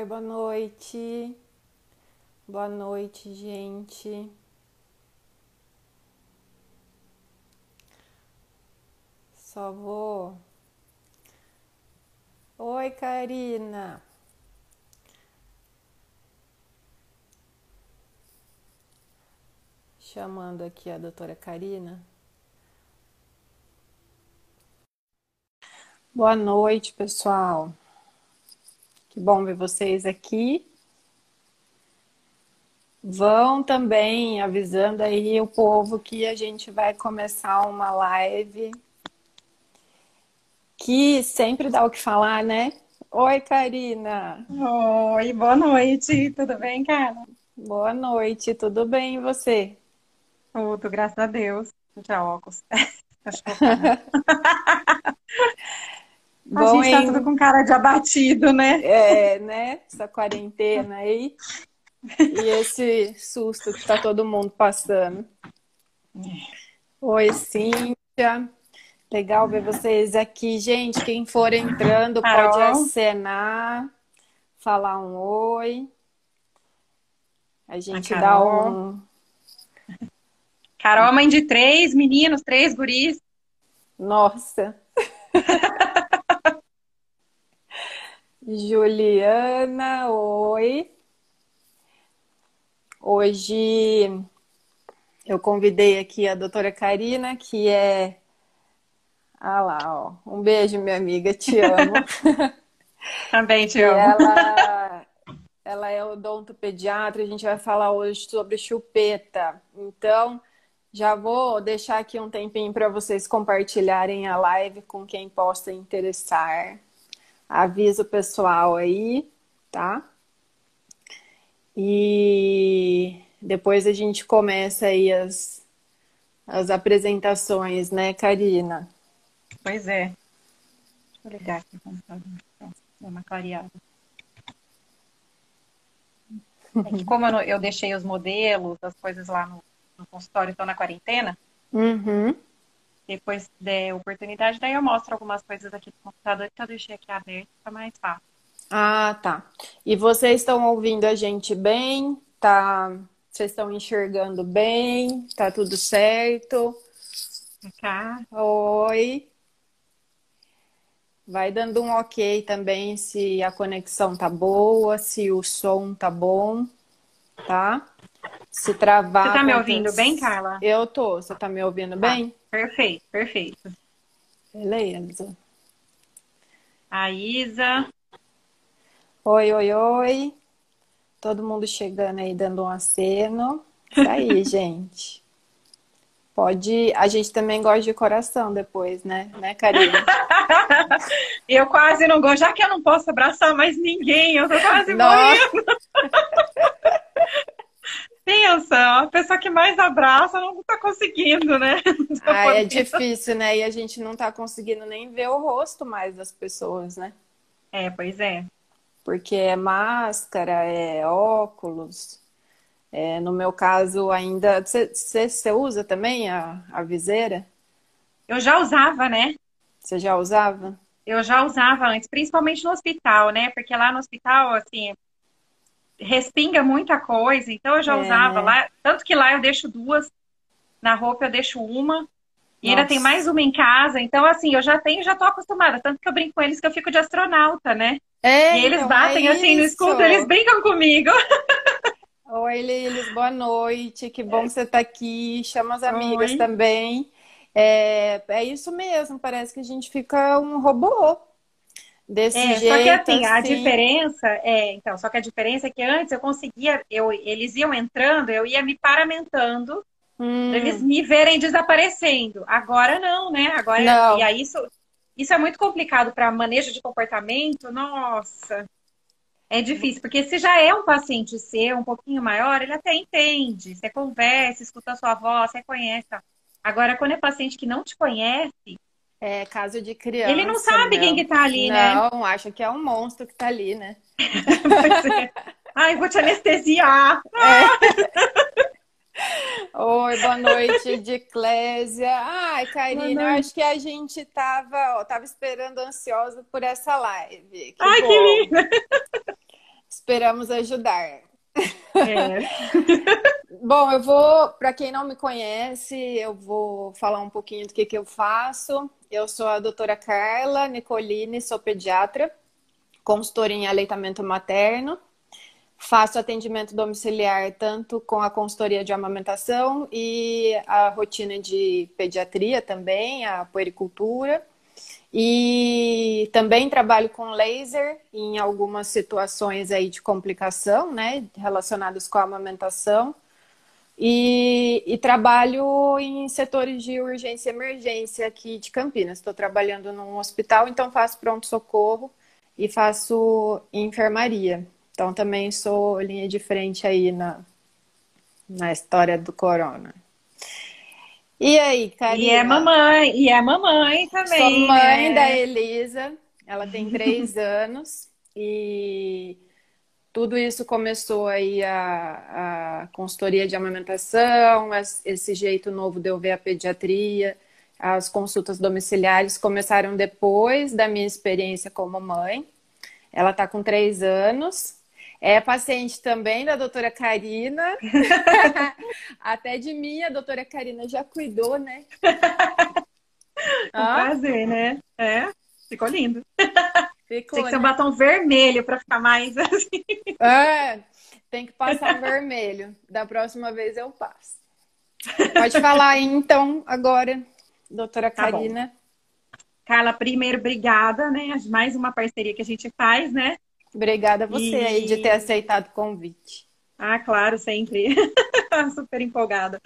Oi, boa noite. Boa noite, gente. Só vou. Oi, Karina. Chamando aqui a doutora Karina. Boa noite, pessoal. Bom ver vocês aqui. Vão também avisando aí o povo que a gente vai começar uma live que sempre dá o que falar, né? Oi, Karina. Oi, boa noite. Tudo bem, cara? Boa noite, tudo bem e você? Tudo, graças a Deus. Já óculos. Bom, a gente tá tudo com cara de abatido, né? É, né? Essa quarentena aí. E esse susto que tá todo mundo passando. Oi, Cíntia. Legal ver vocês aqui. Gente, quem for entrando Carol. pode acenar, falar um oi. A gente a dá um. Carol, mãe de três meninos, três guris. Nossa. Juliana, oi. Hoje eu convidei aqui a doutora Karina, que é. Ah lá, ó. Um beijo, minha amiga, te amo. Também te amo. Ela, ela é odontopediatra, a gente vai falar hoje sobre chupeta. Então, já vou deixar aqui um tempinho para vocês compartilharem a live com quem possa interessar. Avisa o pessoal aí, tá? E depois a gente começa aí as, as apresentações, né, Karina? Pois é. Deixa eu ligar aqui o computador. Dá uma clareada. É que como eu, eu, deixei os modelos, as coisas lá no, no consultório, estão na quarentena, uhum. Depois der oportunidade, daí eu mostro algumas coisas aqui do computador que eu deixei aqui aberto, fica mais fácil. Ah, tá. E vocês estão ouvindo a gente bem? Tá? Vocês estão enxergando bem? Tá tudo certo? Cá. Oi. Vai dando um ok também se a conexão tá boa, se o som tá bom, tá? Se travar. Você tá me ouvindo bem, Carla? Eu tô. Você tá me ouvindo tá. bem? Perfeito, perfeito. Beleza. A Isa. Oi, oi, oi. Todo mundo chegando aí dando um aceno. Isso aí, gente. Pode. A gente também gosta de coração depois, né? Né, Karina? eu quase não gosto, já que eu não posso abraçar mais ninguém, eu tô quase morrendo. Pensa, a pessoa que mais abraça não tá conseguindo, né? Ah, é difícil, né? E a gente não tá conseguindo nem ver o rosto mais das pessoas, né? É, pois é porque é máscara, é óculos. É, no meu caso, ainda. Você usa também a, a viseira? Eu já usava, né? Você já usava? Eu já usava antes, principalmente no hospital, né? Porque lá no hospital, assim, respinga muita coisa, então eu já é. usava lá. Tanto que lá eu deixo duas, na roupa eu deixo uma. E Nossa. ainda tem mais uma em casa, então assim, eu já tenho, já tô acostumada. Tanto que eu brinco com eles que eu fico de astronauta, né? É, e eles então, batem é assim no escudo, eles brincam comigo. Oi, Lilis, boa noite. Que bom que você está aqui. Chama as amigas Oi. também. É, é isso mesmo, parece que a gente fica um robô. Desse é, jeito. Só que assim, assim, a diferença é, então, só que a diferença é que antes eu conseguia, eu, eles iam entrando, eu ia me paramentando hum. eles me verem desaparecendo. Agora não, né? Agora não. e aí isso isso é muito complicado para manejo de comportamento. Nossa, é difícil, porque se já é um paciente seu um pouquinho maior, ele até entende. Você conversa, escuta a sua voz, você conhece. Agora, quando é paciente que não te conhece. É caso de criança. Ele não sabe não. quem que tá ali, não, né? Não, acha que é um monstro que tá ali, né? é. Ai, vou te anestesiar. É. Oi, boa noite, Diclésia. Ai, Karina, eu acho que a gente tava, ó, tava esperando ansiosa por essa live. Que Ai, bom. que linda! Esperamos ajudar. É. Bom, eu vou, para quem não me conhece, eu vou falar um pouquinho do que, que eu faço. Eu sou a doutora Carla Nicolini, sou pediatra, consultora em aleitamento materno. Faço atendimento domiciliar tanto com a consultoria de amamentação e a rotina de pediatria também, a puericultura. E também trabalho com laser em algumas situações aí de complicação, né, relacionadas com a amamentação. E, e trabalho em setores de urgência e emergência aqui de Campinas. Estou trabalhando num hospital, então faço pronto-socorro e faço enfermaria. Então também sou linha de frente aí na, na história do corona. E aí, Karina? E é mamãe, e é mamãe também. Sou mãe né? da Elisa, ela tem três anos e tudo isso começou aí a, a consultoria de amamentação, esse jeito novo de eu ver a pediatria, as consultas domiciliares começaram depois da minha experiência como mãe. Ela está com três anos é paciente também da doutora Karina. Até de mim, a doutora Karina já cuidou, né? ah? Prazer, né? É, ficou lindo. Ficou, tem que ser um né? batom vermelho para ficar mais assim. É, tem que passar vermelho. Da próxima vez eu passo. Pode falar aí, então, agora, doutora tá Karina. Bom. Carla, primeiro, obrigada, né? Mais uma parceria que a gente faz, né? Obrigada a você e... aí de ter aceitado o convite. Ah, claro, sempre. Super empolgada.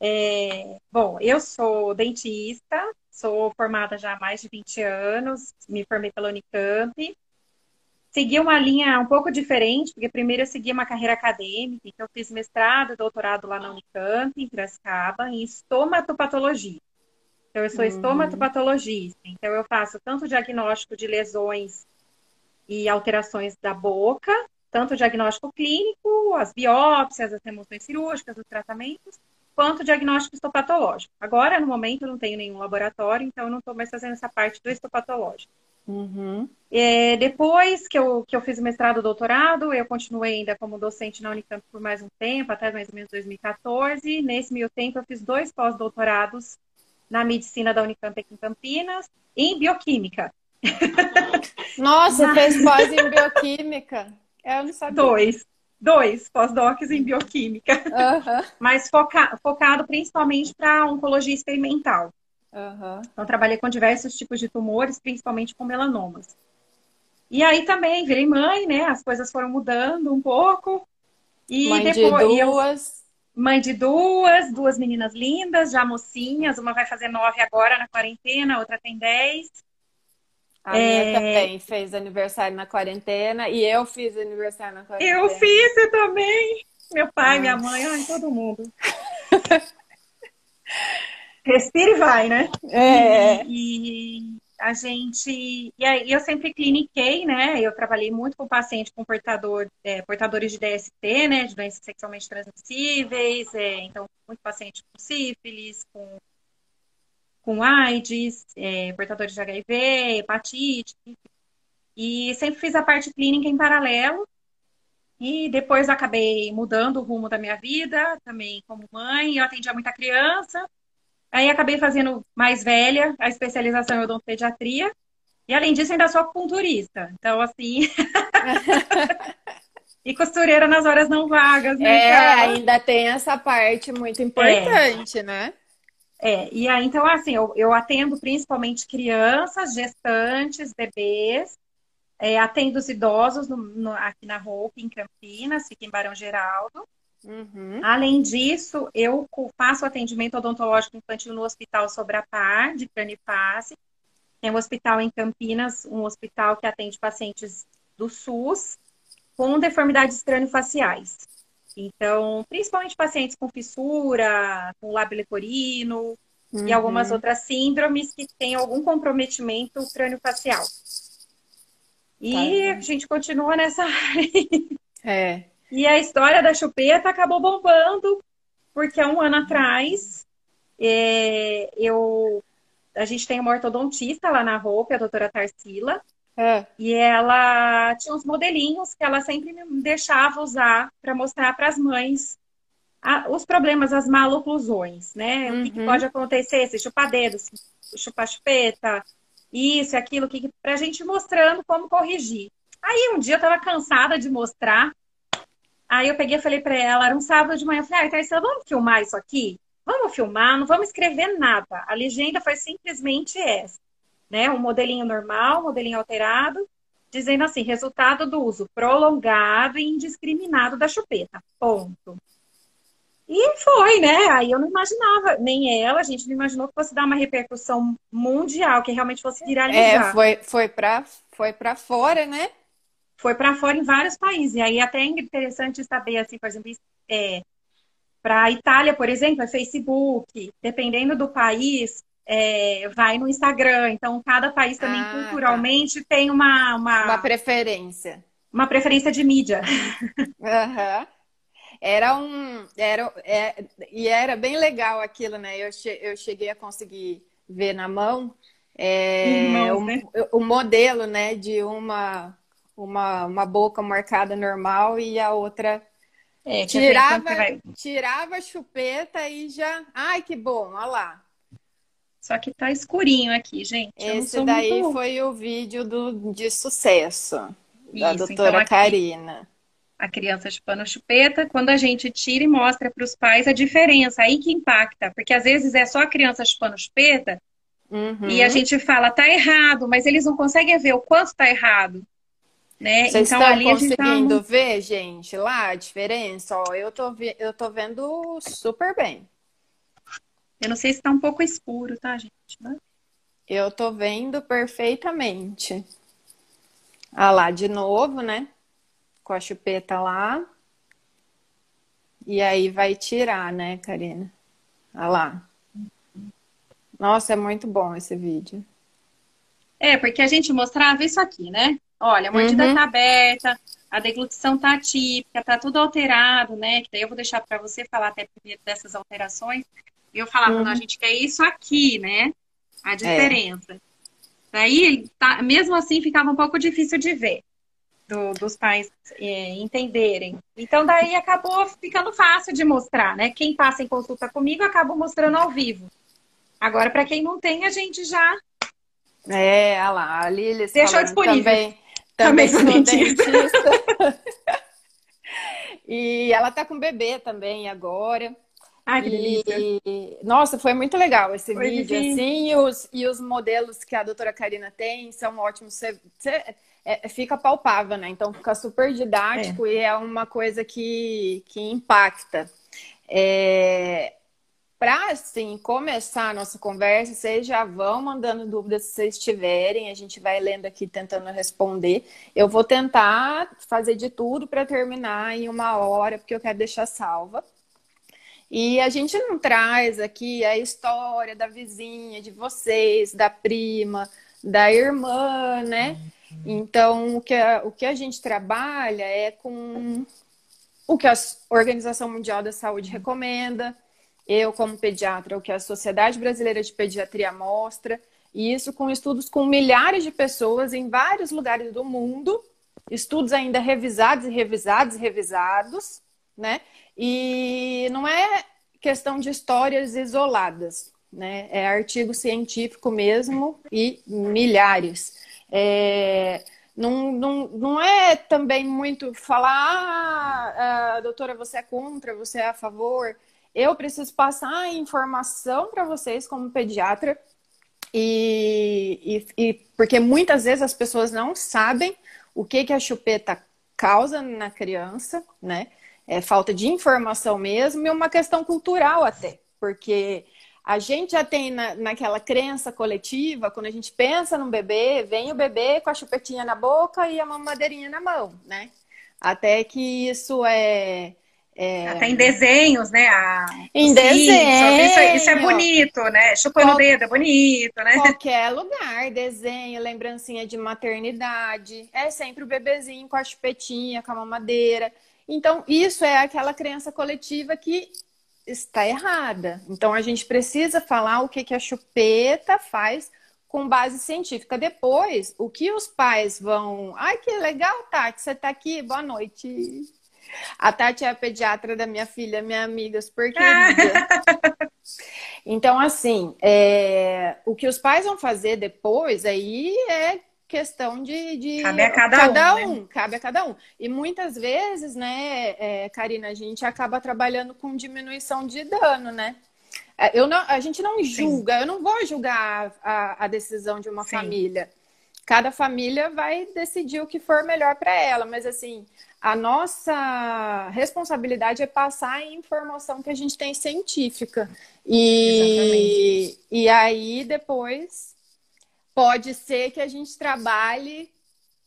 É... Bom, eu sou dentista, sou formada já há mais de 20 anos, me formei pela Unicamp. Segui uma linha um pouco diferente, porque primeiro eu segui uma carreira acadêmica, então eu fiz mestrado e doutorado lá na Unicamp, em Piracicaba, em estomatopatologia. Então, eu sou uhum. estomatopatologista, então eu faço tanto diagnóstico de lesões e alterações da boca, tanto o diagnóstico clínico, as biópsias, as remoções cirúrgicas, os tratamentos, quanto o diagnóstico histopatológico. Agora, no momento, eu não tenho nenhum laboratório, então eu não estou mais fazendo essa parte do histopatológico. Uhum. É, depois que eu, que eu fiz o mestrado e doutorado, eu continuei ainda como docente na Unicamp por mais um tempo, até mais ou menos 2014. Nesse meio tempo, eu fiz dois pós-doutorados na medicina da Unicamp aqui em Campinas, em bioquímica. Nossa, fez pós em bioquímica. Eu não sabia. Dois. Dois pós-docs em bioquímica. Uhum. Mas foca, focado principalmente para oncologia experimental. Uhum. Então, trabalhei com diversos tipos de tumores, principalmente com melanomas. E aí também virei mãe, né? As coisas foram mudando um pouco. E mãe depois. De duas. Eu, mãe de duas, duas meninas lindas, já mocinhas. Uma vai fazer nove agora na quarentena, outra tem dez. A é... minha também fez aniversário na quarentena e eu fiz aniversário na quarentena. Eu fiz eu também. Meu pai, minha mãe, ai, todo mundo. Respira e vai, né? É. E, e, a gente. E aí eu sempre cliniquei, né? Eu trabalhei muito com paciente com portador, é, portadores de DST, né? De doenças sexualmente transmissíveis. É, então, muito paciente com sífilis, com com AIDS, é, portadores de HIV, hepatite. E sempre fiz a parte clínica em paralelo. E depois acabei mudando o rumo da minha vida, também como mãe. Eu atendia muita criança. Aí acabei fazendo mais velha a especialização em odontopediatria. E além disso, ainda sou acupunturista. Então, assim. e costureira nas horas não vagas, né? É, ainda tem essa parte muito importante, é. né? É, e aí, então, assim, eu, eu atendo principalmente crianças, gestantes, bebês, é, atendo os idosos no, no, aqui na Roupa, em Campinas, fica em Barão Geraldo. Uhum. Além disso, eu faço atendimento odontológico infantil no Hospital Sobrapar, de Canipasse. Tem um hospital em Campinas, um hospital que atende pacientes do SUS com deformidades crâniofaciais. Então, principalmente pacientes com fissura, com lábio leporino uhum. e algumas outras síndromes que têm algum comprometimento crânio-facial. E tá a gente continua nessa área. É. E a história da chupeta acabou bombando, porque há um ano atrás é, eu, a gente tem uma ortodontista lá na roupa, a doutora Tarsila, É. E ela tinha uns modelinhos que ela sempre me deixava usar para mostrar para as mães a, os problemas, as maloclusões, né? Uhum. O que, que, uhum. pode acontecer, se chupar dedos, chupar chupeta, isso, aquilo, que, para a gente mostrando como corrigir. Aí um dia eu estava cansada de mostrar, aí eu peguei e falei para ela, era um sábado de manhã, eu falei, ah, Thaisa, vamos filmar isso aqui? Vamos filmar, não vamos escrever nada. A legenda foi simplesmente essa, né? Um modelinho normal, um modelinho alterado, dizendo assim, resultado do uso prolongado e indiscriminado da chupeta. Ponto. E foi, né? Aí eu não imaginava, nem ela, a gente não imaginou que fosse dar uma repercussão mundial, que realmente fosse viralizar. É, foi, foi para foi pra fora, né? Foi para fora em vários países. E aí até é interessante saber, assim, por exemplo, é, para a Itália, por exemplo, é Facebook. Dependendo do país, é, vai no Instagram. Então, cada país também ah, tá. culturalmente tá. tem uma, uma, uma preferência. Uma preferência de mídia. Uhum. Era um. Era, é, e era bem legal aquilo, né? Eu, che, eu cheguei a conseguir ver na mão é, o, né? o, modelo, né? De uma, uma, uma boca marcada normal e a outra. É, tirava, tirava a chupeta e já. Ai, que bom, olha lá. Só que tá escurinho aqui, gente. Esse daí muito... foi o vídeo do, de sucesso da Isso, doutora então aqui... Karina a criança chupando chupeta, quando a gente tira e mostra para os pais a diferença, aí que impacta, porque às vezes é só a criança chupando chupeta uhum. e a gente fala, tá errado, mas eles não conseguem ver o quanto tá errado. Né? Vocês então, estão ali conseguindo tá... ver, gente, lá a diferença? Ó, eu, tô vi... eu tô vendo super bem. Eu não sei se tá um pouco escuro, tá, gente? Né? Eu tô vendo perfeitamente. Ah lá, de novo, né? com a chupeta lá. E aí vai tirar, né, Karina? Olha lá. Nossa, é muito bom esse vídeo. É, porque a gente mostrava isso aqui, né? Olha, a mordida uhum. tá aberta, a deglutição tá típica, tá tudo alterado, né? Que daí eu vou deixar para você falar até primeiro dessas alterações. E eu falava, uhum. não, a gente quer isso aqui, né? A é. diferença. É. Daí, tá, mesmo assim, ficava um pouco difícil de ver do, dos pais é, entenderem. Então, daí acabou ficando fácil de mostrar, né? Quem passa em consulta comigo acaba mostrando ao vivo. Agora, para quem não tem, a gente já. É, olha lá, a Lilis deixou disponível. Também, também, também dentista. dentista. e ela tá com bebê também agora. Ai, que delícia. E, nossa, foi muito legal esse foi vídeo, assim, e os, e os modelos que a doutora Karina tem são ótimos. Você, você, é, fica palpável, né? Então fica super didático é. e é uma coisa que, que impacta. É, para assim começar a nossa conversa, vocês já vão mandando dúvidas se vocês tiverem, a gente vai lendo aqui tentando responder. Eu vou tentar fazer de tudo para terminar em uma hora, porque eu quero deixar salva. E a gente não traz aqui a história da vizinha, de vocês, da prima, da irmã, né? Então, o que a, o que a gente trabalha é com o que a Organização Mundial da Saúde recomenda, eu, como pediatra, o que a Sociedade Brasileira de Pediatria mostra, e isso com estudos com milhares de pessoas em vários lugares do mundo, estudos ainda revisados e revisados e revisados, né? E não é questão de histórias isoladas, né? É artigo científico mesmo e milhares. É, não, não, não é também muito falar, ah, ah, doutora, você é contra, você é a favor. Eu preciso passar a informação para vocês como pediatra, e, e, e, porque muitas vezes as pessoas não sabem o que, que a chupeta causa na criança, né? É falta de informação mesmo e uma questão cultural até, porque a gente já tem na, naquela crença coletiva, quando a gente pensa num bebê, vem o bebê com a chupetinha na boca e a mamadeirinha na mão, né? Até que isso é. é... Até em desenhos, né? A... Em. Isso, é, isso, é bonito, né? Chupando Qual... dedo é bonito, né? Qualquer lugar, desenho, lembrancinha de maternidade. É sempre o bebezinho com a chupetinha, com a mamadeira. Então, isso é aquela crença coletiva que está errada. Então a gente precisa falar o que, que a chupeta faz com base científica. Depois, o que os pais vão. Ai, que legal, Tati, você está aqui, boa noite. A Tati é a pediatra da minha filha, minha amiga super querida. então, assim, é... o que os pais vão fazer depois aí é questão de, de cabe a cada, cada um, um né? cabe a cada um e muitas vezes né é, Karina a gente acaba trabalhando com diminuição de dano né é, eu não, a gente não julga, Sim. eu não vou julgar a, a decisão de uma Sim. família. Cada família vai decidir o que for melhor para ela, mas assim, a nossa responsabilidade é passar a informação que a gente tem científica. E, e aí depois pode ser que a gente trabalhe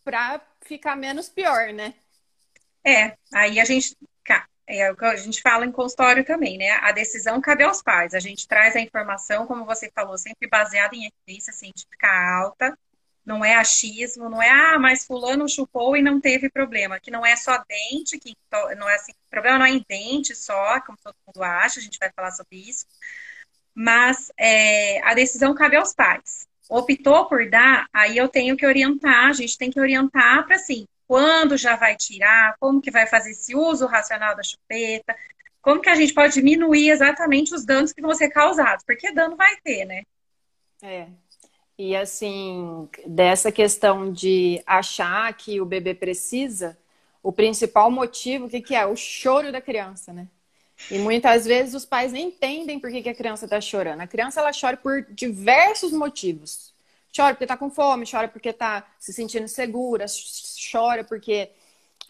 para ficar menos pior, né? É, aí a gente é o que a gente fala em consultório também, né? A decisão cabe aos pais. A gente traz a informação, como você falou, sempre baseada em evidência científica alta. Não é achismo, não é, ah, mas fulano chupou e não teve problema. Que não é só dente, que não é assim, o problema não é em dente só, como todo mundo acha, a gente vai falar sobre isso. Mas é, a decisão cabe aos pais. Optou por dar, aí eu tenho que orientar, a gente tem que orientar para assim, quando já vai tirar, como que vai fazer esse uso racional da chupeta, como que a gente pode diminuir exatamente os danos que vão ser causados, porque dano vai ter, né? É. E assim, dessa questão de achar que o bebê precisa, o principal motivo, o que, que é? O choro da criança, né? E muitas vezes os pais nem entendem por que, que a criança está chorando. A criança ela chora por diversos motivos. Chora porque está com fome, chora porque está se sentindo segura, chora porque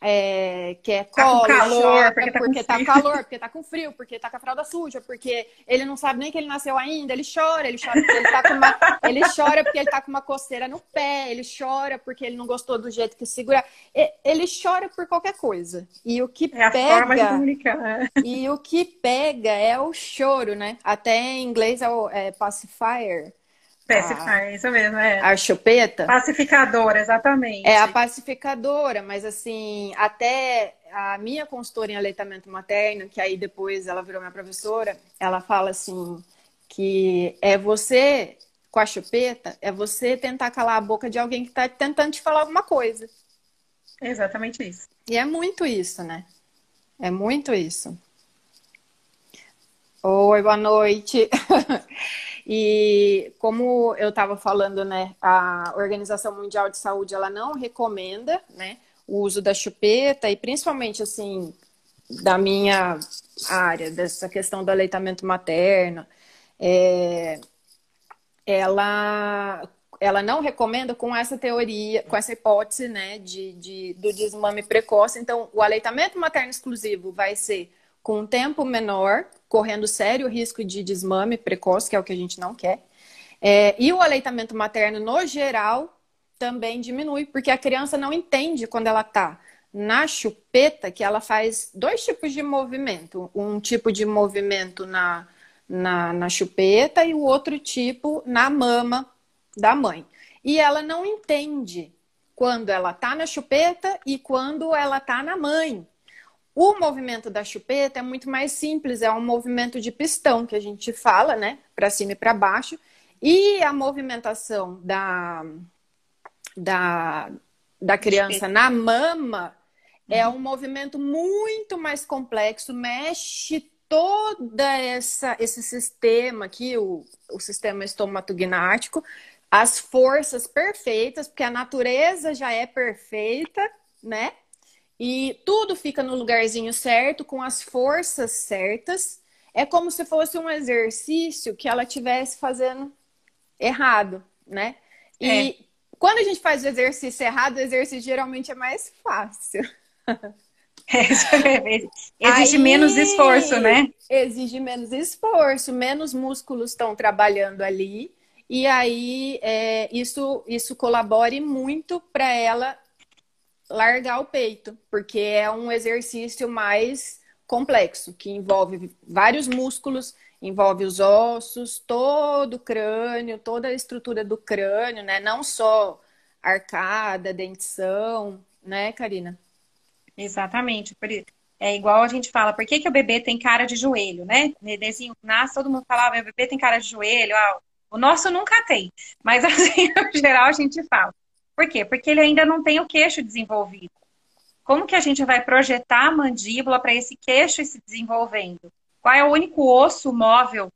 é, quer colo, tá calor, chora porque, tá, porque tá calor, porque tá com frio, porque tá com a fralda suja, porque ele não sabe nem que ele nasceu ainda, ele chora, ele chora porque ele tá com uma, ele chora porque ele tá com uma coceira no pé, ele chora porque ele não gostou do jeito que segura, ele chora por qualquer coisa. E o que é pega, a forma de comunicar. e o que pega é o choro, né? Até em inglês é o é pacifier. Pacifier, isso mesmo, é. A chupeta. Pacificadora, exatamente. É a pacificadora, mas assim, até a minha consultora em aleitamento materno, que aí depois ela virou minha professora, ela fala assim que é você com a chupeta, é você tentar calar a boca de alguém que está tentando te falar alguma coisa. É exatamente isso. E é muito isso, né? É muito isso. Oi, boa noite. E como eu estava falando, né, a Organização Mundial de Saúde ela não recomenda, né, o uso da chupeta e principalmente assim da minha área dessa questão do aleitamento materno, é, ela ela não recomenda com essa teoria, com essa hipótese, né, de, de do desmame precoce. Então, o aleitamento materno exclusivo vai ser com um tempo menor, correndo sério risco de desmame precoce, que é o que a gente não quer. É, e o aleitamento materno, no geral, também diminui, porque a criança não entende quando ela está na chupeta que ela faz dois tipos de movimento. Um tipo de movimento na, na, na chupeta e o outro tipo na mama da mãe. E ela não entende quando ela está na chupeta e quando ela está na mãe. O movimento da chupeta é muito mais simples, é um movimento de pistão que a gente fala, né? Para cima e para baixo. E a movimentação da, da, da criança na mama é um movimento muito mais complexo, mexe toda essa esse sistema aqui, o, o sistema estomatognático, as forças perfeitas, porque a natureza já é perfeita, né? E tudo fica no lugarzinho certo, com as forças certas. É como se fosse um exercício que ela estivesse fazendo errado, né? E é. quando a gente faz o exercício errado, o exercício geralmente é mais fácil. É, exige Aí, menos esforço, né? Exige menos esforço, menos músculos estão trabalhando ali. E aí, é, isso, isso colabore muito para ela largar o peito, porque é um exercício mais complexo, que envolve vários músculos, envolve os ossos, todo o crânio, toda a estrutura do crânio, né? Não só arcada, dentição, né, Karina? Exatamente. É igual a gente fala, por que, que o bebê tem cara de joelho, né? Nenezinho nasce, todo mundo falava, ah, o bebê tem cara de joelho, ah, O nosso nunca tem, mas assim, no geral a gente fala. Por quê? Porque ele ainda não tem o queixo desenvolvido. Como que a gente vai projetar a mandíbula para esse queixo se desenvolvendo? Qual é o único osso móvel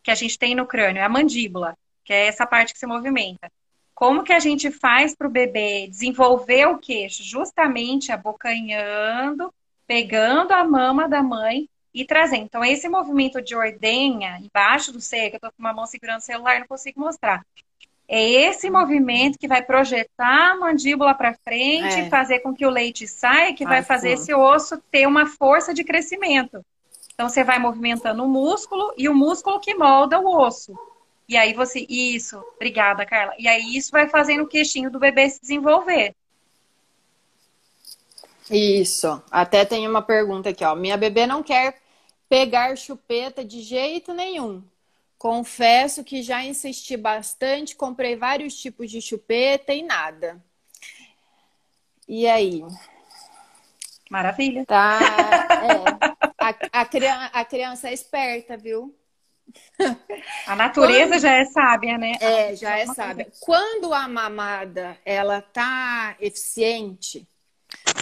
que a gente tem no crânio? É a mandíbula, que é essa parte que se movimenta. Como que a gente faz para o bebê desenvolver o queixo? Justamente abocanhando, pegando a mama da mãe e trazendo. Então, esse movimento de ordenha embaixo do seio, que eu estou com uma mão segurando o celular, não consigo mostrar. É esse movimento que vai projetar a mandíbula para frente, é. fazer com que o leite saia, que Ai, vai fazer esse osso ter uma força de crescimento. Então você vai movimentando o músculo e o músculo que molda o osso. E aí você, isso, obrigada, Carla. E aí isso vai fazendo o queixinho do bebê se desenvolver. Isso. Até tem uma pergunta aqui, ó. Minha bebê não quer pegar chupeta de jeito nenhum. Confesso que já insisti bastante, comprei vários tipos de chupeta e nada. E aí? Maravilha. Tá. É. A, a, criança, a criança é esperta, viu? A natureza Quando... já é sábia, né? É, já é sábia. Quando a mamada ela tá eficiente,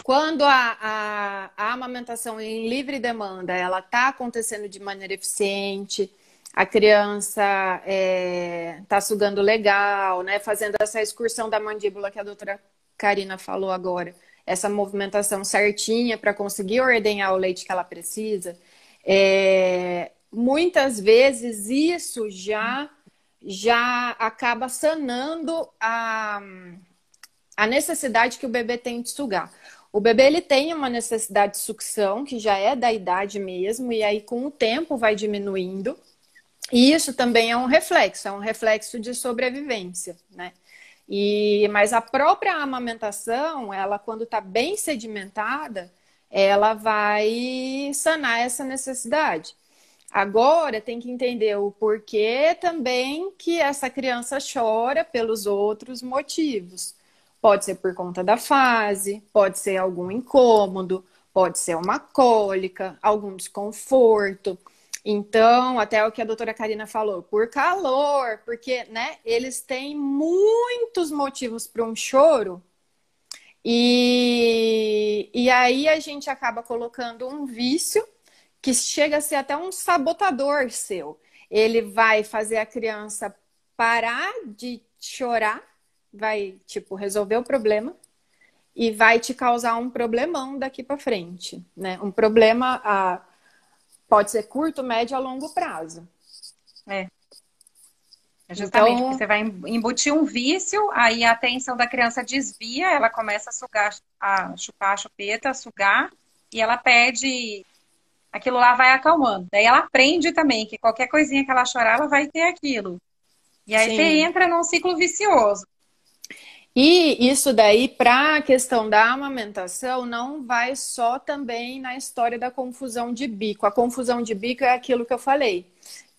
quando a, a, a amamentação em livre demanda ela tá acontecendo de maneira eficiente, a criança está é, tá sugando legal, né? Fazendo essa excursão da mandíbula que a doutora Karina falou agora, essa movimentação certinha para conseguir ordenhar o leite que ela precisa. É, muitas vezes isso já já acaba sanando a, a necessidade que o bebê tem de sugar. O bebê ele tem uma necessidade de sucção que já é da idade mesmo e aí com o tempo vai diminuindo. E isso também é um reflexo, é um reflexo de sobrevivência, né? E, mas a própria amamentação, ela quando está bem sedimentada, ela vai sanar essa necessidade. Agora tem que entender o porquê também que essa criança chora pelos outros motivos. Pode ser por conta da fase, pode ser algum incômodo, pode ser uma cólica, algum desconforto. Então, até o que a doutora Karina falou, por calor, porque né, eles têm muitos motivos para um choro, e, e aí a gente acaba colocando um vício que chega a ser até um sabotador seu. Ele vai fazer a criança parar de chorar, vai, tipo, resolver o problema e vai te causar um problemão daqui para frente, né? Um problema a Pode ser curto, médio a longo prazo. É. é justamente, então... você vai embutir um vício, aí a atenção da criança desvia, ela começa a sugar, a chupar a chupeta, a sugar, e ela perde. Aquilo lá vai acalmando. Daí ela aprende também que qualquer coisinha que ela chorar, ela vai ter aquilo. E aí Sim. você entra num ciclo vicioso. E isso daí, para a questão da amamentação, não vai só também na história da confusão de bico. A confusão de bico é aquilo que eu falei,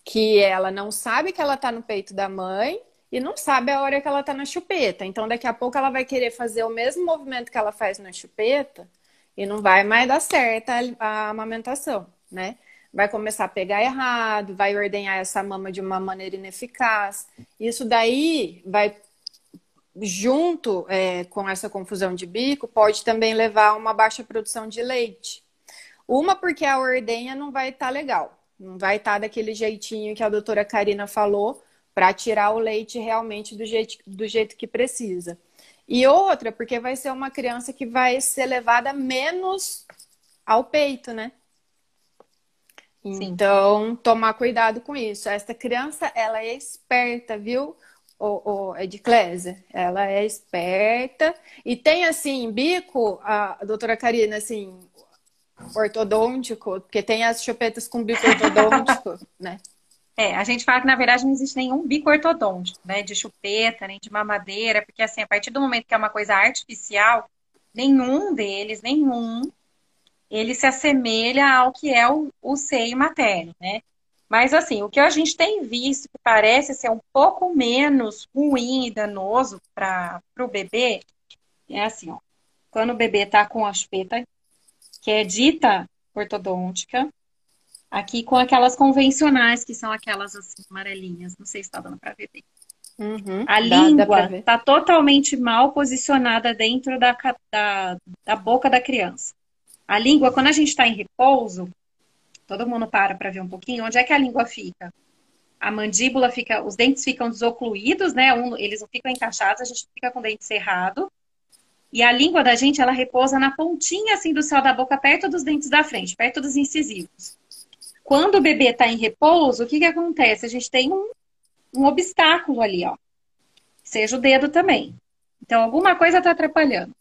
que ela não sabe que ela está no peito da mãe e não sabe a hora que ela está na chupeta. Então, daqui a pouco ela vai querer fazer o mesmo movimento que ela faz na chupeta e não vai mais dar certo a amamentação, né? Vai começar a pegar errado, vai ordenhar essa mama de uma maneira ineficaz. Isso daí vai junto é, com essa confusão de bico, pode também levar a uma baixa produção de leite. Uma, porque a ordenha não vai estar tá legal, não vai estar tá daquele jeitinho que a doutora Karina falou, para tirar o leite realmente do jeito, do jeito que precisa. E outra, porque vai ser uma criança que vai ser levada menos ao peito, né? Sim. Então, tomar cuidado com isso. Essa criança, ela é esperta, viu? O, o. Ela é esperta e tem assim, bico, a, a doutora Karina, assim, ortodôntico, porque tem as chupetas com bico ortodôntico, né? É, a gente fala que na verdade não existe nenhum bico ortodôntico, né? De chupeta, nem de mamadeira, porque assim, a partir do momento que é uma coisa artificial, nenhum deles, nenhum, ele se assemelha ao que é o, o seio materno, né? Mas, assim, o que a gente tem visto que parece ser um pouco menos ruim e danoso para o bebê é assim, ó. Quando o bebê está com a chupeta, que é dita ortodôntica, Aqui com aquelas convencionais, que são aquelas assim, amarelinhas. Não sei se está dando para ver bem. Uhum, a dá, língua está totalmente mal posicionada dentro da, da, da boca da criança. A língua, quando a gente está em repouso, todo mundo para para ver um pouquinho, onde é que a língua fica? A mandíbula fica, os dentes ficam desocluídos, né? Um, eles não ficam encaixados, a gente fica com o dente cerrado. E a língua da gente, ela repousa na pontinha assim do céu da boca, perto dos dentes da frente, perto dos incisivos. Quando o bebê está em repouso, o que, que acontece? A gente tem um, um obstáculo ali, ó. Seja o dedo também. Então, alguma coisa está atrapalhando.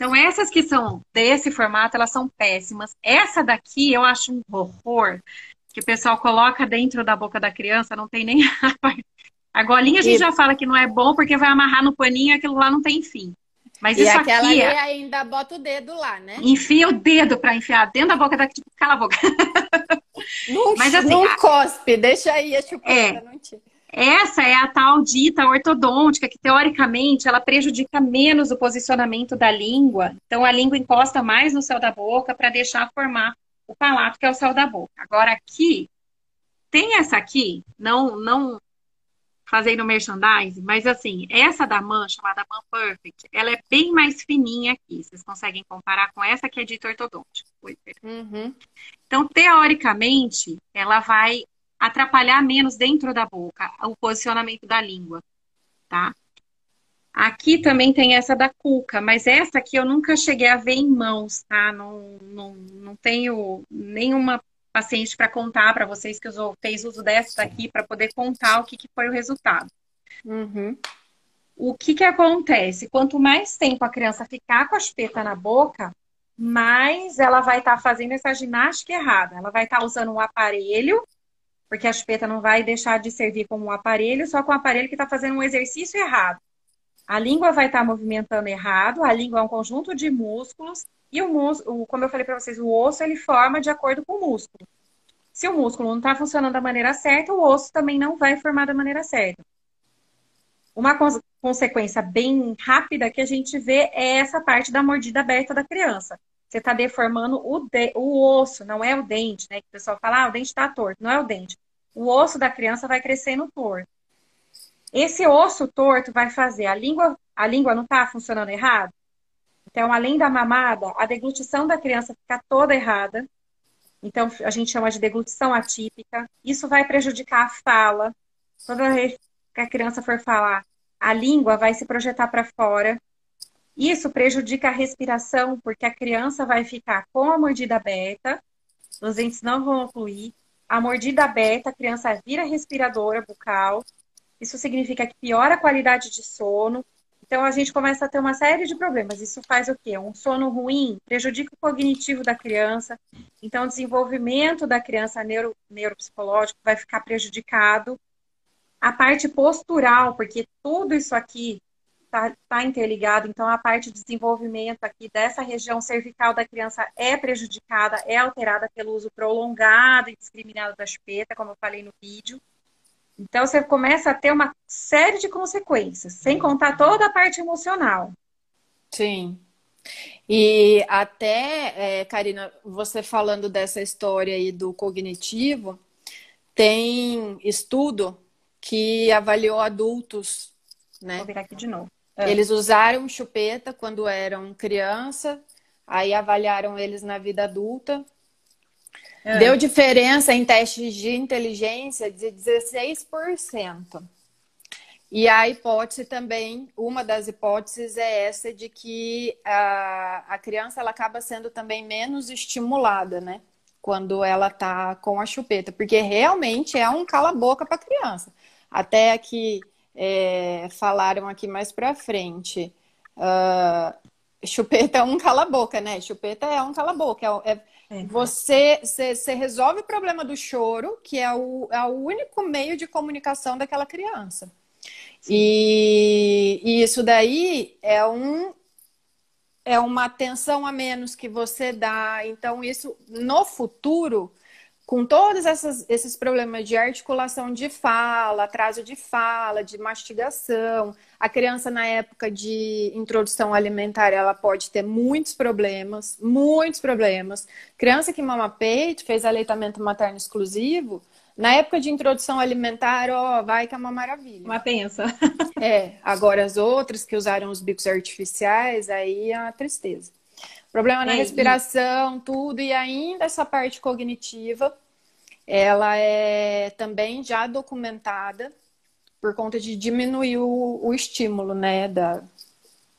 Então, essas que são desse formato, elas são péssimas. Essa daqui eu acho um horror, que o pessoal coloca dentro da boca da criança, não tem nem a golinha a gente e... já fala que não é bom porque vai amarrar no paninho e aquilo lá não tem fim. Mas e isso aquela aqui é... ainda bota o dedo lá, né? Enfia o dedo para enfiar dentro da boca da tipo, cala a boca. Não, Mas, assim, não a... cospe, deixa aí a chupeta, é, não tira. Essa é a tal dita ortodôntica, que teoricamente ela prejudica menos o posicionamento da língua. Então a língua encosta mais no céu da boca para deixar formar o palato, que é o céu da boca. Agora aqui, tem essa aqui, não não fazendo merchandising, mas assim, essa da Man, chamada Man Perfect, ela é bem mais fininha aqui. Vocês conseguem comparar com essa que é dita ortodôntica. Uhum. Então, teoricamente, ela vai atrapalhar menos dentro da boca o posicionamento da língua, tá? Aqui também tem essa da cuca, mas essa aqui eu nunca cheguei a ver em mãos, tá? Não, não, não tenho nenhuma paciente para contar para vocês que usou, fez uso dessa daqui para poder contar o que, que foi o resultado. Uhum. O que, que acontece? Quanto mais tempo a criança ficar com a chupeta na boca, mais ela vai estar tá fazendo essa ginástica errada. Ela vai estar tá usando um aparelho porque a chupeta não vai deixar de servir como um aparelho, só com um aparelho que está fazendo um exercício errado. A língua vai estar tá movimentando errado, a língua é um conjunto de músculos, e o músculo, como eu falei para vocês, o osso ele forma de acordo com o músculo. Se o músculo não está funcionando da maneira certa, o osso também não vai formar da maneira certa. Uma cons consequência bem rápida que a gente vê é essa parte da mordida aberta da criança. Você está deformando o, de, o osso, não é o dente, né? Que o pessoal fala, ah, o dente está torto. Não é o dente. O osso da criança vai crescendo torto. Esse osso torto vai fazer a língua, a língua não está funcionando errado? Então, além da mamada, a deglutição da criança fica toda errada. Então, a gente chama de deglutição atípica. Isso vai prejudicar a fala. Toda vez que a criança for falar, a língua vai se projetar para fora. Isso prejudica a respiração, porque a criança vai ficar com a mordida aberta, os dentes não vão ocluir. A mordida aberta, a criança vira respiradora bucal. Isso significa que piora a qualidade de sono. Então, a gente começa a ter uma série de problemas. Isso faz o quê? Um sono ruim prejudica o cognitivo da criança. Então, o desenvolvimento da criança neuro, neuropsicológico vai ficar prejudicado. A parte postural, porque tudo isso aqui está tá interligado, então a parte de desenvolvimento aqui dessa região cervical da criança é prejudicada, é alterada pelo uso prolongado e discriminado da chupeta, como eu falei no vídeo. Então você começa a ter uma série de consequências, sem contar toda a parte emocional. Sim. E até, é, Karina, você falando dessa história aí do cognitivo, tem estudo que avaliou adultos, né? Vou virar aqui de novo. É. Eles usaram chupeta quando eram criança, aí avaliaram eles na vida adulta. É. Deu diferença em testes de inteligência de 16%. E a hipótese também, uma das hipóteses é essa de que a, a criança ela acaba sendo também menos estimulada, né? Quando ela tá com a chupeta, porque realmente é um cala-boca para criança. Até aqui é, falaram aqui mais para frente. Uh, chupeta é um cala-boca, né? Chupeta é um cala-boca. É, é, é, você, você, você, resolve o problema do choro, que é o, é o único meio de comunicação daquela criança. E, e, isso daí é um é uma atenção a menos que você dá. Então, isso no futuro com todos essas, esses problemas de articulação de fala, atraso de fala, de mastigação, a criança na época de introdução alimentar, ela pode ter muitos problemas, muitos problemas. Criança que mama peito, fez aleitamento materno exclusivo, na época de introdução alimentar, ó, vai que é uma maravilha. Uma pensa. é, agora as outras que usaram os bicos artificiais, aí é uma tristeza. Problema na é, respiração, e... tudo, e ainda essa parte cognitiva, ela é também já documentada por conta de diminuir o, o estímulo, né, da,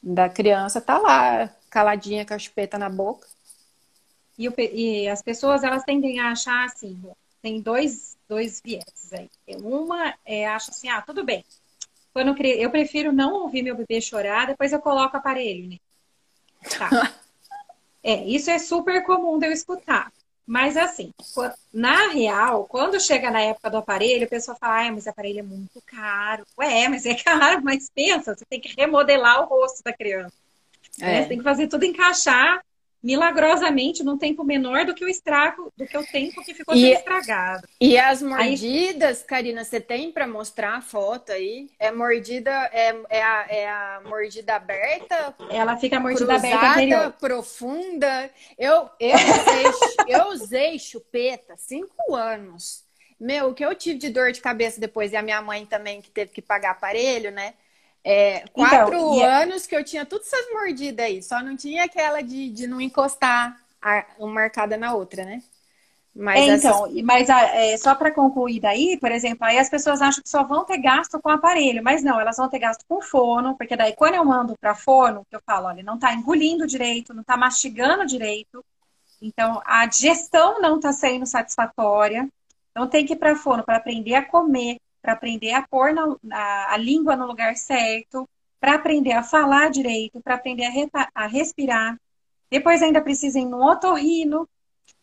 da criança tá lá, caladinha com a chupeta na boca. E, e as pessoas, elas tendem a achar assim, tem dois, dois vieses aí. Uma é, acha assim, ah, tudo bem. Quando eu, eu prefiro não ouvir meu bebê chorar, depois eu coloco o aparelho, né? Tá. É, isso é super comum de eu escutar. Mas assim, na real, quando chega na época do aparelho, a pessoa fala, ah, mas o aparelho é muito caro. Ué, mas é caro, mas pensa, você tem que remodelar o rosto da criança. É. Né? Você tem que fazer tudo encaixar milagrosamente num tempo menor do que o estrago, do que o tempo que ficou e, estragado. E as mordidas, aí... Karina, você tem para mostrar a foto aí? É mordida, é, é, a, é a mordida aberta? Ela fica mordida cruzada, aberta anterior. profunda. Eu, eu, usei, eu usei chupeta cinco anos. Meu, o que eu tive de dor de cabeça depois, e a minha mãe também, que teve que pagar aparelho, né? É, quatro então, anos que eu tinha todas essas mordidas aí, só não tinha aquela de, de não encostar a, uma marcada na outra, né? Mas é, então, essas... mas é, só para concluir daí, por exemplo, aí as pessoas acham que só vão ter gasto com aparelho, mas não, elas vão ter gasto com fono, porque daí quando eu mando para que eu falo, olha, não está engolindo direito, não está mastigando direito, então a digestão não está sendo satisfatória, então tem que ir para fono para aprender a comer, para aprender a pôr na, a, a, língua no lugar certo, para aprender a falar direito, para aprender a, a, respirar. Depois ainda precisa ir no otorrino.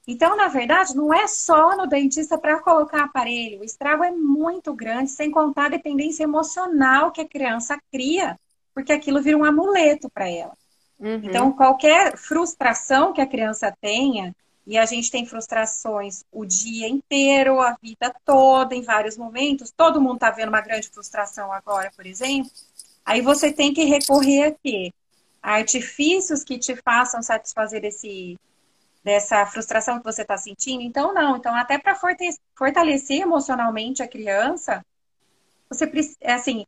Então, na verdade, não é só no dentista para colocar aparelho. O estrago é muito grande, sem contar a dependência emocional que a criança cria, porque aquilo vira um amuleto para ela. Uhum. Então, qualquer frustração que a criança tenha, e a gente tem frustrações o dia inteiro, a vida toda, em vários momentos. Todo mundo está vendo uma grande frustração agora, por exemplo. Aí você tem que recorrer a quê? A artifícios que te façam satisfazer esse, dessa frustração que você está sentindo. Então, não. Então, até para fortalecer emocionalmente a criança, você precisa, é assim,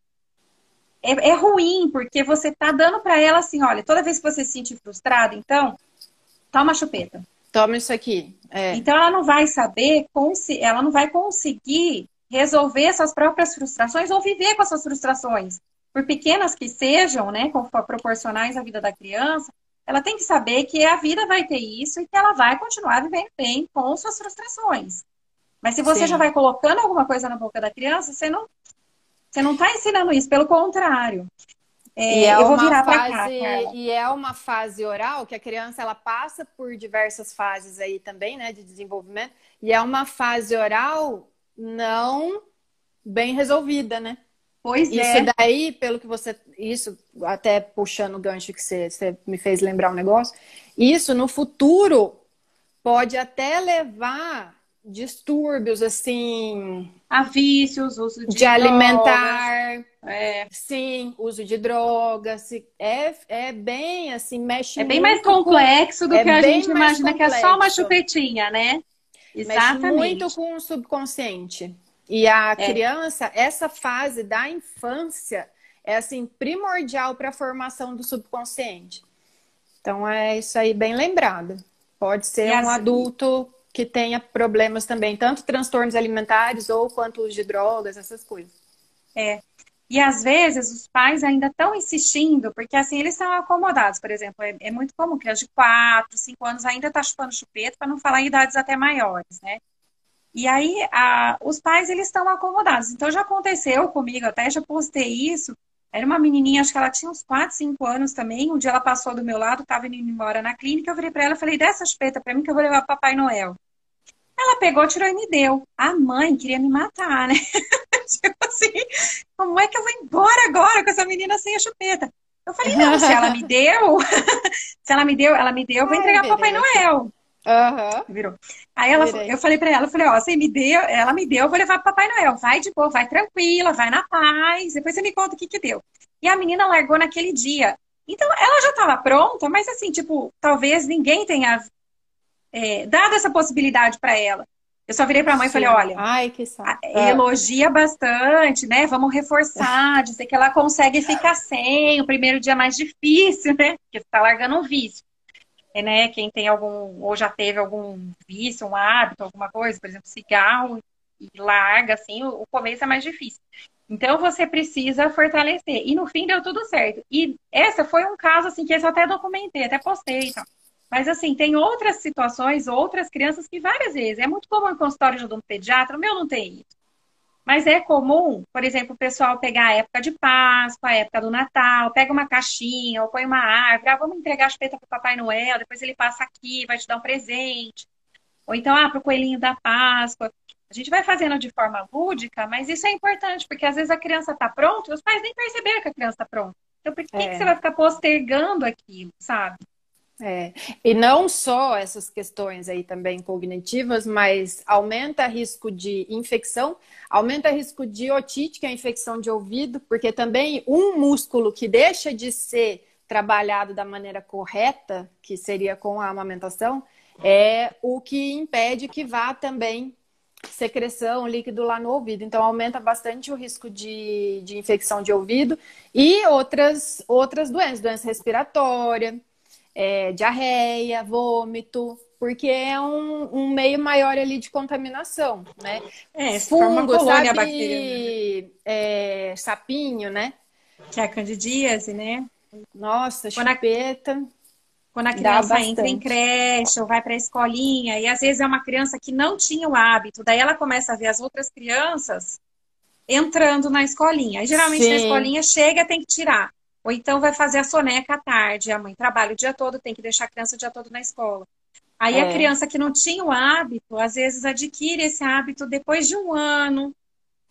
é, é, ruim, porque você está dando para ela assim, olha, toda vez que você se sentir frustrado, então, toma chupeta. Toma isso aqui. É. Então ela não vai saber, ela não vai conseguir resolver suas próprias frustrações ou viver com essas frustrações. Por pequenas que sejam, né, proporcionais à vida da criança, ela tem que saber que a vida vai ter isso e que ela vai continuar vivendo bem com suas frustrações. Mas se você Sim. já vai colocando alguma coisa na boca da criança, você não você não está ensinando isso, pelo contrário. É, é eu vou virar fase, cá, E é uma fase oral que a criança ela passa por diversas fases aí também, né, de desenvolvimento. E é uma fase oral não bem resolvida, né? Pois isso é. Isso daí, pelo que você. Isso, até puxando o gancho que você, você me fez lembrar um negócio. Isso no futuro pode até levar distúrbios assim a vícios, uso de, de alimentar, é. sim, uso de drogas, é, é bem assim, mexe É bem mais complexo do é que a gente imagina complexo. que é só uma chupetinha, né? Exatamente. Mexe muito com o subconsciente. E a é. criança, essa fase da infância é assim primordial para a formação do subconsciente. Então é isso aí bem lembrado. Pode ser e um assim, adulto que tenha problemas também, tanto transtornos alimentares ou quanto uso de drogas, essas coisas. É. E às vezes os pais ainda estão insistindo, porque assim eles estão acomodados, por exemplo, é, é muito comum criança de 4, 5 anos ainda está chupando chupeta, para não falar em idades até maiores, né? E aí a, os pais eles estão acomodados. Então já aconteceu comigo, até já postei isso. Era uma menininha, acho que ela tinha uns 4, 5 anos também. Um dia ela passou do meu lado, estava indo embora na clínica. Eu virei para ela e falei: dessa chupeta para mim que eu vou levar Papai Noel. Ela pegou, tirou e me deu. A mãe queria me matar, né? tipo assim, como é que eu vou embora agora com essa menina sem a chupeta? Eu falei, não, se ela me deu, se ela me deu, ela me deu, eu vou entregar para Papai Noel. Uhum. Virou. Aí ela, eu falei para ela, eu falei, ó, você me deu, ela me deu, eu vou levar pro Papai Noel. Vai de boa, vai tranquila, vai na paz. Depois você me conta o que que deu. E a menina largou naquele dia. Então, ela já estava pronta, mas assim, tipo, talvez ninguém tenha é, dado essa possibilidade para ela. Eu só virei para a mãe e falei, olha, Ai, que elogia bastante, né? Vamos reforçar, dizer que ela consegue ficar sem, o primeiro dia mais difícil, né? Porque você tá largando um vício. É, né? Quem tem algum, ou já teve algum vício, um hábito, alguma coisa, por exemplo, cigarro, e larga, assim, o, o começo é mais difícil. Então você precisa fortalecer. E no fim deu tudo certo. E essa foi um caso assim que eu até documentei, até postei. Então. Mas, assim, tem outras situações, outras crianças que várias vezes. É muito comum em consultório de um pediatra, o meu não tem isso. Mas é comum, por exemplo, o pessoal pegar a época de Páscoa, a época do Natal, pega uma caixinha ou põe uma árvore, ah, vamos entregar a chupeta para o Papai Noel, depois ele passa aqui, vai te dar um presente. Ou então, ah, para o coelhinho da Páscoa. A gente vai fazendo de forma lúdica, mas isso é importante, porque às vezes a criança está pronta e os pais nem perceberam que a criança está pronta. Então, por que, é. que você vai ficar postergando aquilo, sabe? É, e não só essas questões aí também cognitivas, mas aumenta risco de infecção, aumenta risco de otite, que é a infecção de ouvido, porque também um músculo que deixa de ser trabalhado da maneira correta, que seria com a amamentação, é o que impede que vá também secreção, líquido lá no ouvido. Então, aumenta bastante o risco de, de infecção de ouvido e outras, outras doenças, doença respiratória, é, diarreia, vômito, porque é um, um, meio maior ali de contaminação, né? É, Fungo, sabe? Bactéria, né? é, sapinho, né? Que é a candidíase, né? Nossa, quando chupeta. A, quando a criança entra em creche ou vai para a escolinha, e às vezes é uma criança que não tinha o hábito, daí ela começa a ver as outras crianças entrando na escolinha. E, geralmente Sim. na escolinha chega, tem que tirar. Ou então vai fazer a soneca à tarde, a mãe trabalha o dia todo, tem que deixar a criança o dia todo na escola. Aí é. a criança que não tinha o hábito, às vezes adquire esse hábito depois de um ano.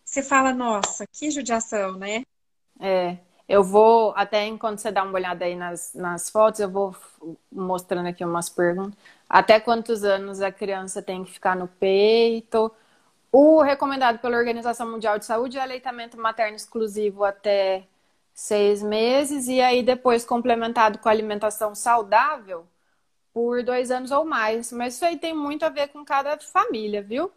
Você fala, nossa, que judiação, né? É. Eu vou, até enquanto você dá uma olhada aí nas, nas fotos, eu vou mostrando aqui umas perguntas. Até quantos anos a criança tem que ficar no peito? O recomendado pela Organização Mundial de Saúde é aleitamento materno exclusivo até seis meses, e aí depois complementado com alimentação saudável por dois anos ou mais. Mas isso aí tem muito a ver com cada família, viu?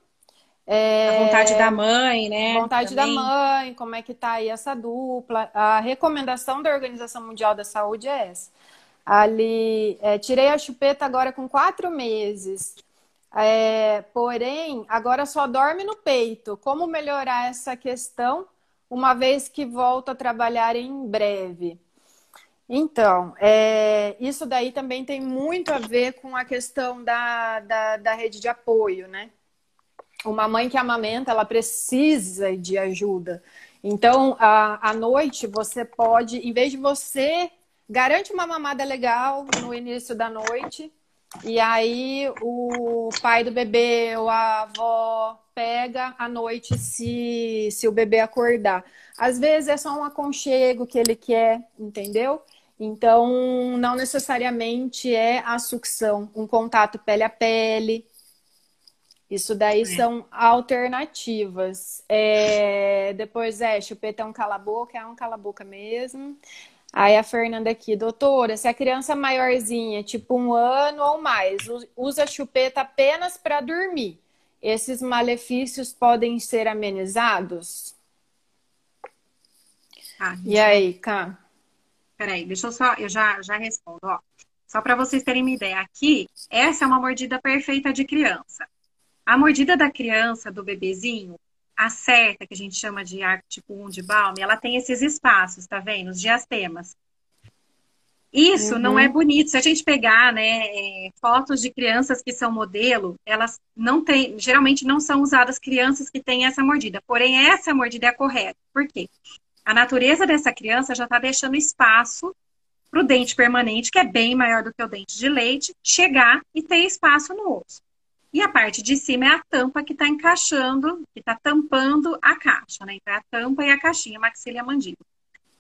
É... A vontade da mãe, né? Vontade Também. da mãe, como é que tá aí essa dupla. A recomendação da Organização Mundial da Saúde é essa. Ali, é, tirei a chupeta agora com quatro meses. É, porém, agora só dorme no peito. Como melhorar essa questão? Uma vez que volto a trabalhar em breve. Então, é, isso daí também tem muito a ver com a questão da, da, da, rede de apoio, né? Uma mãe que amamenta, ela precisa de ajuda. Então, à, à noite, você pode, em vez de você, garante uma mamada legal no início da noite, e aí o pai do bebê ou a avó pega à noite se, se o bebê acordar. Às vezes é só um aconchego que ele quer, entendeu? Então, não necessariamente é a sucção, um contato pele a pele. Isso daí é. são alternativas. É, depois é, chupeta um cala-boca, é um cala-boca mesmo. Aí a Fernanda aqui, doutora, se a criança maiorzinha, tipo um ano ou mais, usa chupeta apenas para dormir, esses malefícios podem ser amenizados? Ah, e aí, Cá? Peraí, deixa eu só, eu já, já respondo, ó. Só para vocês terem uma ideia, aqui, essa é uma mordida perfeita de criança. A mordida da criança, do bebezinho, a certa, que a gente chama de arco tipo 1 de Balme, ela tem esses espaços, tá vendo? Os diastemas. Isso uhum. não é bonito. Se a gente pegar, né, é, fotos de crianças que são modelo, elas não têm, geralmente não são usadas crianças que têm essa mordida. Porém, essa mordida é correta. Por quê? A natureza dessa criança já está deixando espaço para o dente permanente, que é bem maior do que o dente de leite, chegar e ter espaço no osso. E a parte de cima é a tampa que está encaixando, que está tampando a caixa, né? Então, é a tampa e a caixinha, maxila e a mandíbula.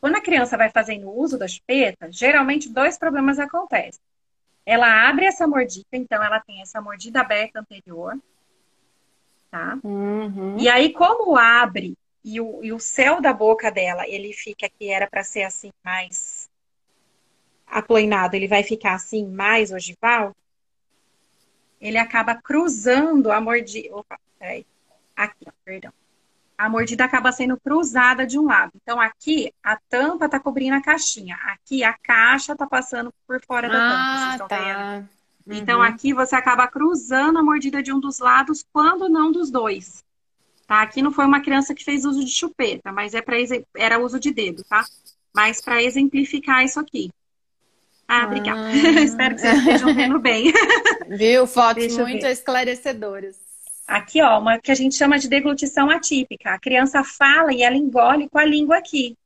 Quando a criança vai fazendo uso da chupeta, geralmente dois problemas acontecem. ela abre essa mordida, então ela tem essa mordida aberta anterior, tá? Uhum. E aí, como abre e o, e o céu da boca dela, ele fica que era para ser assim mais aploinado, ele vai ficar assim mais ogival, ele acaba cruzando a mordida. Opa, peraí. Aqui, perdão. A mordida acaba sendo cruzada de um lado. Então, aqui a tampa tá cobrindo a caixinha. Aqui a caixa tá passando por fora da ah, tampa. tá. Uhum. Então, aqui você acaba cruzando a mordida de um dos lados, quando não dos dois. Tá? Aqui não foi uma criança que fez uso de chupeta, mas é para era uso de dedo, tá? Mas para exemplificar isso aqui. Ah, obrigada. Ah. Espero que vocês estejam vendo bem. Viu? Fotos muito esclarecedoras. Aqui, ó, uma que a gente chama de deglutição atípica. A criança fala e ela engole com a língua aqui.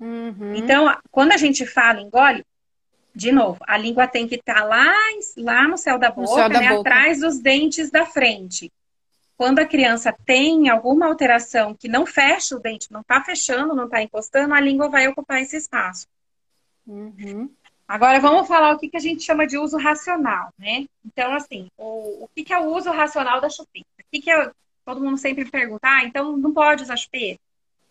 Uhum. Então, quando a gente fala engole, de novo, a língua tem que estar tá lá, lá no céu da boca, céu da né, boca. atrás dos dentes da frente. Quando a criança tem alguma alteração que não fecha o dente, não está fechando, não está encostando, a língua vai ocupar esse espaço. Uhum. Agora vamos falar o que, que a gente chama de uso racional, né? Então, assim, o, o que, que é o uso racional da chupeta? O que, que é, todo mundo sempre pergunta, ah, então não pode usar chupeta?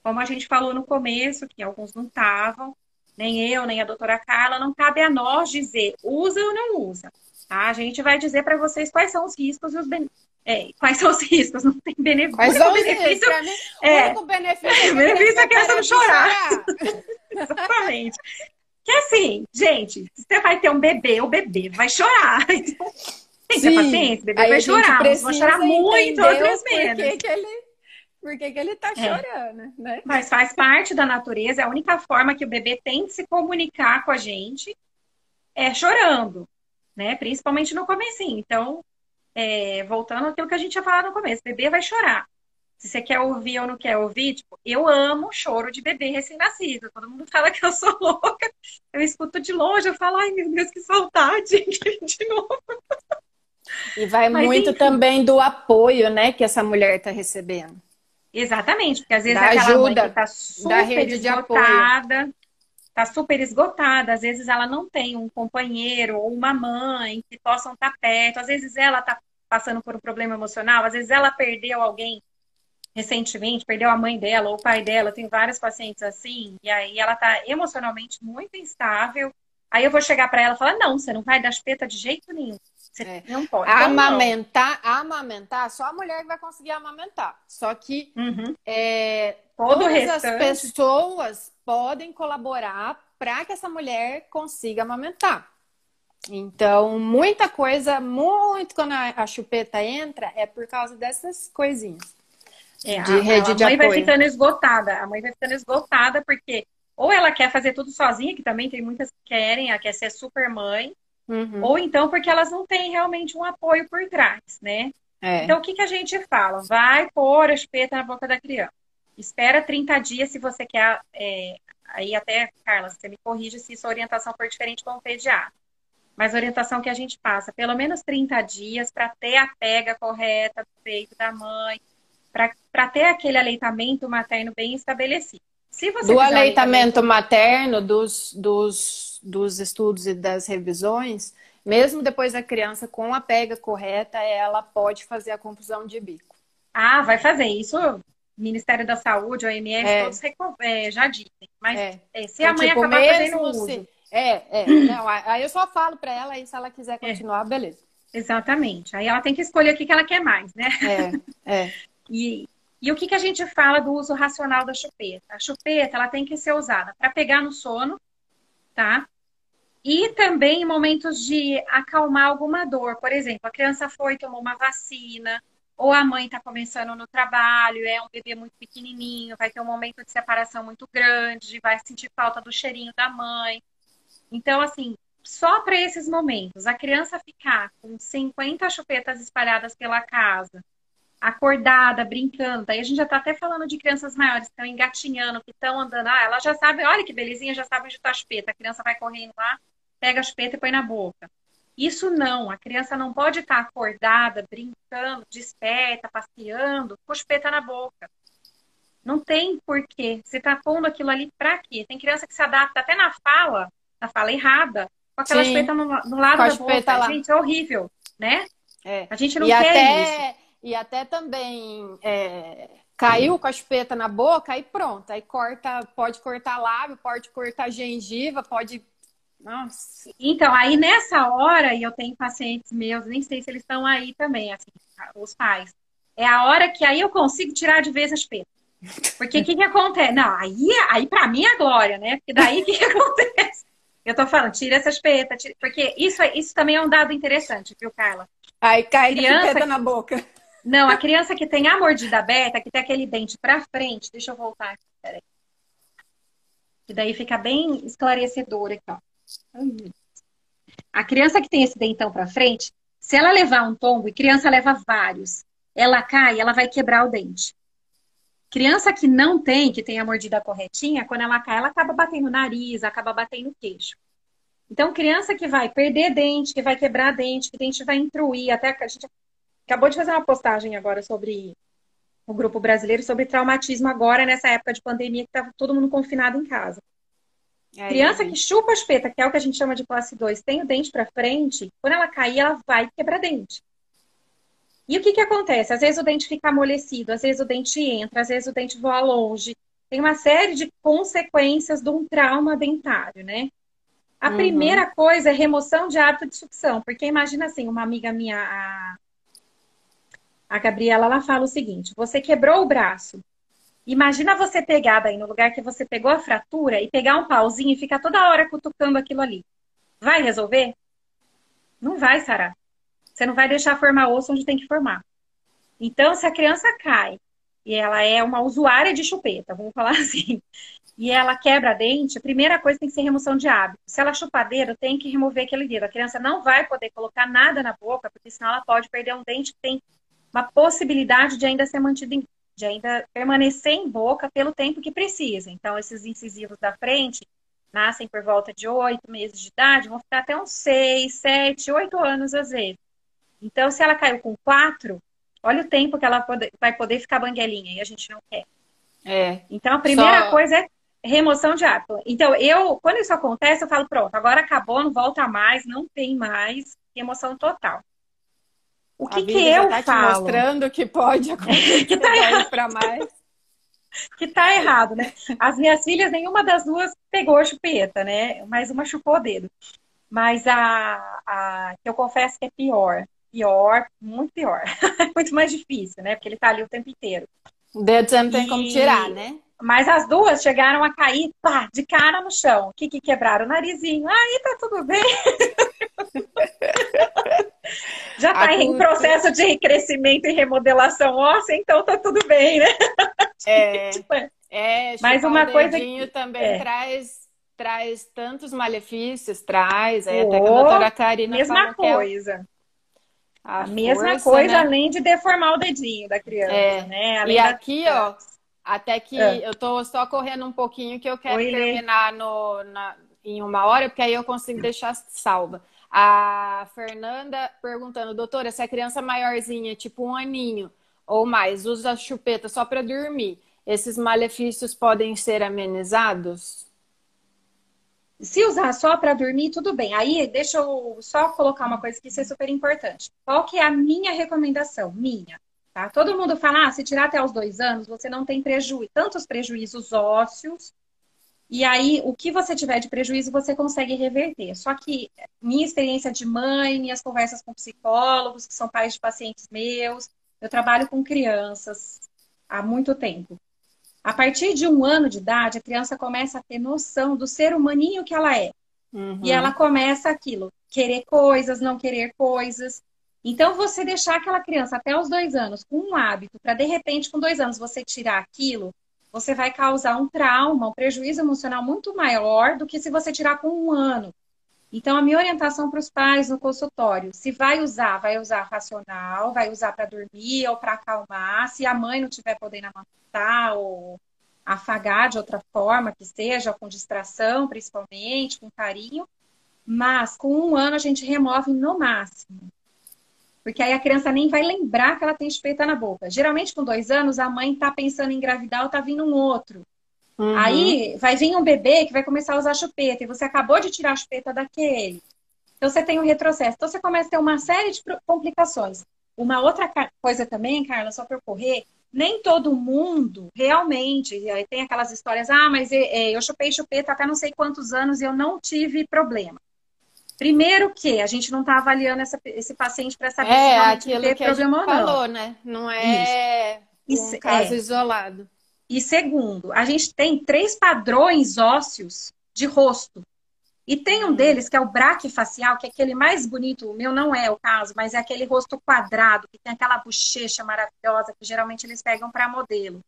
Como a gente falou no começo, que alguns não estavam, nem eu, nem a doutora Carla, não cabe a nós dizer usa ou não usa. Tá? A gente vai dizer para vocês quais são os riscos e os benefícios. É, quais são os riscos? Não tem benefício. Quais são os benefícios? Mim, é, o único benefício, é, benefício é que elas vão chorar. chorar. Exatamente. Que assim, gente, você vai ter um bebê, o bebê vai chorar. Então, tem que ter paciência, o bebê Aí vai chorar. Vai chorar muito, outras menos. Que ele, por que, ele tá é. chorando, né? Mas faz parte da natureza, é a única forma que o bebê tem de se comunicar com a gente é chorando, né? Principalmente no comecinho. Então, é, voltando àquilo que a gente tinha falado no começo, o bebê vai chorar. Se você quer ouvir ou não quer ouvir, tipo, eu amo choro de bebê recém-nascido. Todo mundo fala que eu sou louca. Eu escuto de longe, eu falo, ai meu Deus, que saudade de novo. E vai Mas, muito enfim. também do apoio, né, que essa mulher está recebendo. Exatamente, porque às vezes da aquela ajuda, mãe que tá super esgotada, tá super esgotada, às vezes ela não tem um companheiro ou uma mãe que possam estar tá perto, às vezes ela tá passando por um problema emocional, às vezes ela perdeu alguém recentemente, perdeu a mãe dela ou o pai dela, tem vários pacientes assim, e aí ela tá emocionalmente muito instável. Aí eu vou chegar para ela e falar: não, você não vai dar chupeta de jeito nenhum. Você é. não pode. Então, amamentar, não. amamentar, só a mulher que vai conseguir amamentar. Só que uhum. é, todas restante... as pessoas podem colaborar para que essa mulher consiga amamentar. Então, muita coisa, muito quando a chupeta entra, é por causa dessas coisinhas. É, de a, rede a de mãe apoio. vai ficando esgotada. A mãe vai ficando esgotada porque ou ela quer fazer tudo sozinha, que também tem muitas que querem, ela quer ser super mãe, uhum. ou então porque elas não têm realmente um apoio por trás, né? É. Então, o que, que a gente fala? Vai pôr a espeta na boca da criança. Espera 30 dias se você quer. É, aí até, Carla, você me corrige se sua orientação for diferente com o pediatra. Mas a orientação que a gente passa, pelo menos 30 dias para ter a pega correta do peito da mãe, para ter aquele aleitamento materno bem estabelecido. Se você do aleitamento materno, dos, dos, dos estudos e das revisões, mesmo depois da criança com a pega correta, ela pode fazer a confusão de bico. Ah, vai fazer isso. Ministério da Saúde, OMS, é. todos é, já dizem. Mas é. é se então, a mãe tipo, acabar fazendo uso. Se... É, é. Não, aí eu só falo para ela e se ela quiser é. continuar, beleza. Exatamente. Aí ela tem que escolher o que, que ela quer mais, né? É, é. E, e o que, que a gente fala do uso racional da chupeta? A chupeta ela tem que ser usada para pegar no sono, tá? E também em momentos de acalmar alguma dor. Por exemplo, a criança foi, tomou uma vacina, ou a mãe está começando no trabalho, é um bebê muito pequenininho, vai ter um momento de separação muito grande, vai sentir falta do cheirinho da mãe. Então, assim, só para esses momentos, a criança ficar com 50 chupetas espalhadas pela casa, acordada, brincando. Daí a gente já está até falando de crianças maiores que estão engatinhando, que estão andando. Ah, ela já sabe, olha que belezinha, já sabe onde está a chupeta. A criança vai correndo lá, pega a chupeta e põe na boca. Isso não, a criança não pode estar tá acordada, brincando, desperta, passeando, com a chupeta na boca. Não tem porquê. Você está pondo aquilo ali para quê? Tem criança que se adapta até na fala, na fala errada, com aquela Sim. chupeta no, no lado da boca. Lá. Gente, é horrível, né? É. A gente não e quer até, isso. E até também é, caiu com a chupeta na boca, aí pronto. Aí corta, pode cortar lábio, pode cortar gengiva, pode. Nossa. Então, aí nessa hora, e eu tenho pacientes meus, nem sei se eles estão aí também, assim, os pais. É a hora que aí eu consigo tirar de vez a chupeta. Porque o que, que acontece? Não, aí, aí para mim é glória, né? Porque daí o que, que acontece? Eu tô falando, tira essa espeta, tira... porque isso, é, isso também é um dado interessante, viu, Carla? Aí cai criança na boca. Não, a criança que tem a mordida aberta, que tem aquele dente para frente, deixa eu voltar aqui, peraí. Que daí fica bem esclarecedor aqui, ó. A criança que tem esse dentão para frente, se ela levar um tombo, e criança leva vários, ela cai, ela vai quebrar o dente. Criança que não tem, que tem a mordida corretinha, quando ela cai, ela acaba batendo o nariz, acaba batendo o queixo. Então, criança que vai perder dente, que vai quebrar dente, que dente vai intruir, até a gente acabou de fazer uma postagem agora sobre o grupo brasileiro sobre traumatismo agora nessa época de pandemia que estava todo mundo confinado em casa. É, criança que chupa a espeta, que é o que a gente chama de classe 2, tem o dente para frente, quando ela cair, ela vai quebrar dente. E o que, que acontece? Às vezes o dente fica amolecido, às vezes o dente entra, às vezes o dente voa longe. Tem uma série de consequências de um trauma dentário, né? A uhum. primeira coisa é remoção de hábito de sucção, porque imagina assim, uma amiga minha, a, a Gabriela, ela fala o seguinte: você quebrou o braço. Imagina você pegar daí no lugar que você pegou a fratura e pegar um pauzinho e ficar toda hora cutucando aquilo ali. Vai resolver? Não vai, Sara. Você não vai deixar formar osso onde tem que formar. Então, se a criança cai e ela é uma usuária de chupeta, vamos falar assim, e ela quebra dente, a primeira coisa tem que ser remoção de hábito. Se ela chupar dedo, tem que remover aquele dedo. A criança não vai poder colocar nada na boca, porque senão ela pode perder um dente que tem uma possibilidade de ainda ser mantido em, de ainda permanecer em boca pelo tempo que precisa. Então, esses incisivos da frente nascem por volta de oito meses de idade, vão ficar até uns seis, sete, oito anos às vezes. Então, se ela caiu com quatro, olha o tempo que ela pode, vai poder ficar banguelinha e a gente não quer. É. Então, a primeira Só... coisa é remoção de hábito. Então, eu, quando isso acontece, eu falo, pronto, agora acabou, não volta mais, não tem mais, remoção total. O que, que eu tá falo? Te mostrando que pode acontecer que tá errado para mais. que tá errado, né? As minhas filhas, nenhuma das duas pegou a chupeta, né? Mas uma chupou o dedo. Mas a, a que eu confesso que é pior pior, muito pior. muito mais difícil, né? Porque ele tá ali o tempo inteiro. O dedo você não tem e... como tirar, né? Mas as duas chegaram a cair, pá, de cara no chão. O que, que quebraram? O narizinho. Aí tá tudo bem. Já tá em processo de crescimento e remodelação óssea, então tá tudo bem, né? É, tipo, é. é Mas uma coisa que também é. traz traz tantos malefícios, traz, é, oh, até que a doutora Karina mesma coisa. É a, a mesma força, coisa, né? além de deformar o dedinho da criança, é. né? Além e aqui, ó, até que é. eu tô só correndo um pouquinho que eu quero Oi, terminar no, na, em uma hora, porque aí eu consigo deixar salva. A Fernanda perguntando, doutora, se a criança maiorzinha, tipo um aninho ou mais, usa chupeta só para dormir, esses malefícios podem ser amenizados? Se usar só para dormir, tudo bem. Aí, deixa eu só colocar uma coisa que isso é super importante. Qual que é a minha recomendação? Minha. Tá? Todo mundo fala, ah, se tirar até os dois anos, você não tem prejuízo, tantos prejuízos ósseos, e aí o que você tiver de prejuízo você consegue reverter. Só que minha experiência de mãe, minhas conversas com psicólogos, que são pais de pacientes meus, eu trabalho com crianças há muito tempo. A partir de um ano de idade, a criança começa a ter noção do ser humaninho que ela é. Uhum. E ela começa aquilo, querer coisas, não querer coisas. Então, você deixar aquela criança até os dois anos com um hábito, para de repente, com dois anos, você tirar aquilo, você vai causar um trauma, um prejuízo emocional muito maior do que se você tirar com um ano. Então, a minha orientação para os pais no consultório, se vai usar, vai usar racional, vai usar para dormir ou para acalmar. Se a mãe não tiver podendo amamentar ou afagar de outra forma, que seja com distração, principalmente, com carinho. Mas com um ano a gente remove no máximo. Porque aí a criança nem vai lembrar que ela tem espeta na boca. Geralmente, com dois anos, a mãe está pensando em engravidar ou está vindo um outro. Uhum. Aí vai vir um bebê que vai começar a usar chupeta e você acabou de tirar a chupeta daquele. Então você tem um retrocesso. Então você começa a ter uma série de complicações. Uma outra coisa também, Carla, só para correr, nem todo mundo realmente tem aquelas histórias, ah, mas é, é, eu chupei chupeta até não sei quantos anos e eu não tive problema. Primeiro que a gente não está avaliando essa, esse paciente para saber é, se ele tem problema ou não. falou, né? Não é Isso. um é. caso é. isolado. E segundo, a gente tem três padrões ósseos de rosto. E tem um deles que é o braquifacial, que é aquele mais bonito, o meu não é o caso, mas é aquele rosto quadrado, que tem aquela bochecha maravilhosa, que geralmente eles pegam para modelo.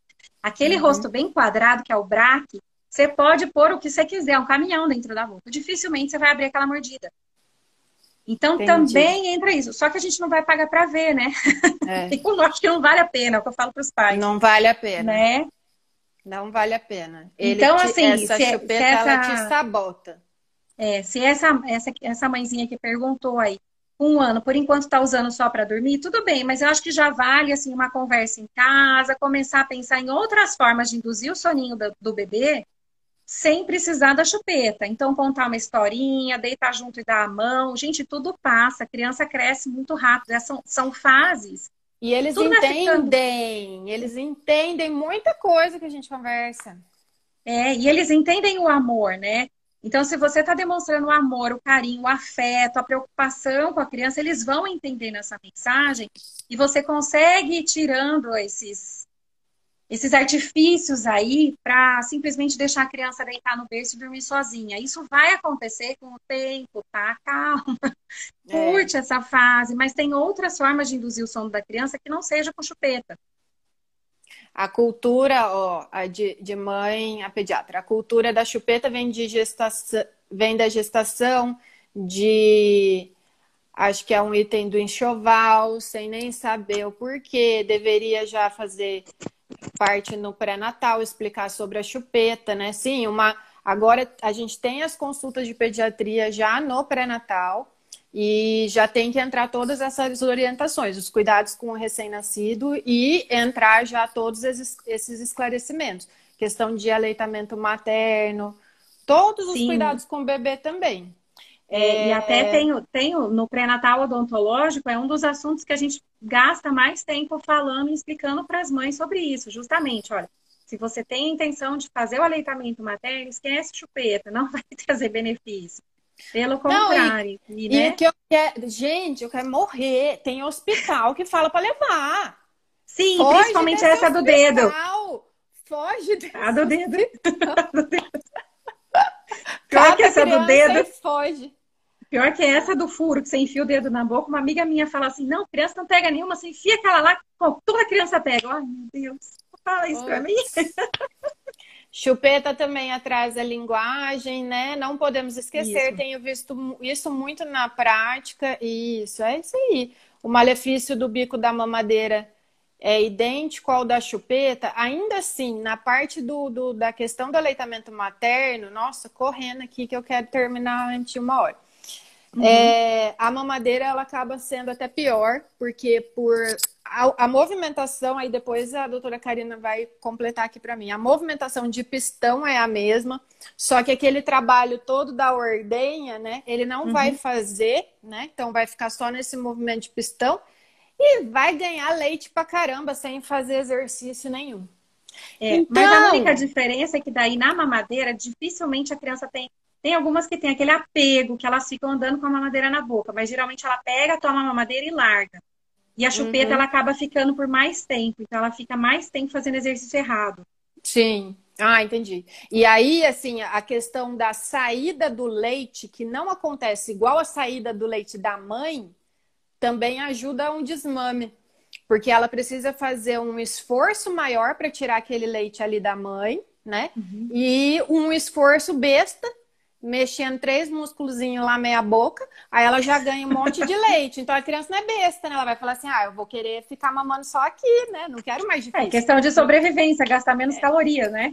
Aquele uhum. rosto bem quadrado, que é o braque, você pode pôr o que você quiser, um caminhão dentro da boca. Dificilmente você vai abrir aquela mordida. Então Entendi. também entra isso. Só que a gente não vai pagar para ver, né? É. Eu acho que não vale a pena, é o que eu falo para os pais. Não vale a pena. Né? Não vale a pena. Ele então, te, assim, essa se, chupeta, se essa... ela te sabota. É, se essa, essa, essa mãezinha que perguntou aí, um ano, por enquanto está usando só para dormir, tudo bem, mas eu acho que já vale assim uma conversa em casa, começar a pensar em outras formas de induzir o soninho do, do bebê sem precisar da chupeta. Então, contar uma historinha, deitar junto e dar a mão. Gente, tudo passa, a criança cresce muito rápido. É, são, são fases. E eles tudo entendem, ficando... eles entendem muita coisa que a gente conversa. É, e eles entendem o amor, né? Então, se você está demonstrando o amor, o carinho, o afeto, a preocupação com a criança, eles vão entendendo essa mensagem e você consegue ir tirando esses esses artifícios aí para simplesmente deixar a criança deitar no berço e dormir sozinha. Isso vai acontecer com o tempo, tá? Calma. É. Curte essa fase, mas tem outras formas de induzir o sono da criança que não seja com chupeta. A cultura, ó, de, de mãe, a pediatra, a cultura da chupeta vem de gestação, vem da gestação de acho que é um item do enxoval, sem nem saber o porquê, deveria já fazer parte no pré-natal, explicar sobre a chupeta, né? Sim, uma. Agora a gente tem as consultas de pediatria já no pré-natal e já tem que entrar todas essas orientações, os cuidados com o recém-nascido e entrar já todos esses esclarecimentos. Questão de aleitamento materno, todos os Sim. cuidados com o bebê também. É, e até tem, tem no pré-natal odontológico, é um dos assuntos que a gente gasta mais tempo falando e explicando para as mães sobre isso, justamente, olha, se você tem a intenção de fazer o aleitamento materno, esquece chupeta, não vai trazer benefício. Pelo contrário. Não, e, e, né? e que eu quero, gente, eu quero morrer. Tem hospital que fala para levar. Sim, Foge principalmente essa do dedo. Foge desse A do dedo. A do dedo. Pior que essa do dedo. Foge. Pior que essa do furo, que você enfia o dedo na boca. Uma amiga minha fala assim: não, criança não pega nenhuma, você enfia aquela lá, toda criança pega. Ai, meu Deus, fala isso para mim. Chupeta também atrasa a linguagem, né? Não podemos esquecer, isso. tenho visto isso muito na prática. Isso, é isso aí. O malefício do bico da mamadeira é idêntico ao da chupeta, ainda assim, na parte do, do, da questão do aleitamento materno, nossa, correndo aqui que eu quero terminar antes de uma hora. Uhum. É, a mamadeira ela acaba sendo até pior, porque por a, a, movimentação, aí depois a doutora Karina vai completar aqui para mim. A movimentação de pistão é a mesma, só que aquele trabalho todo da ordenha, né? Ele não uhum. vai fazer, né? Então vai ficar só nesse movimento de pistão e vai ganhar leite pra caramba sem fazer exercício nenhum. É, então... Mas a única diferença é que daí na mamadeira dificilmente a criança tem tem algumas que tem aquele apego, que elas ficam andando com a mamadeira na boca, mas geralmente ela pega, toma a mamadeira e larga. E a chupeta uhum. ela acaba ficando por mais tempo, então ela fica mais tempo fazendo exercício errado. Sim. Ah, entendi. E aí, assim, a questão da saída do leite, que não acontece igual a saída do leite da mãe, também ajuda a um desmame. Porque ela precisa fazer um esforço maior para tirar aquele leite ali da mãe, né? Uhum. E um esforço besta mexendo três músculos lá meia boca, aí ela já ganha um monte de leite. Então a criança não é besta, né? Ela vai falar assim: ah, eu vou querer ficar mamando só aqui, né? Não quero mais difícil. É questão de sobrevivência, gastar menos é. calorias, né?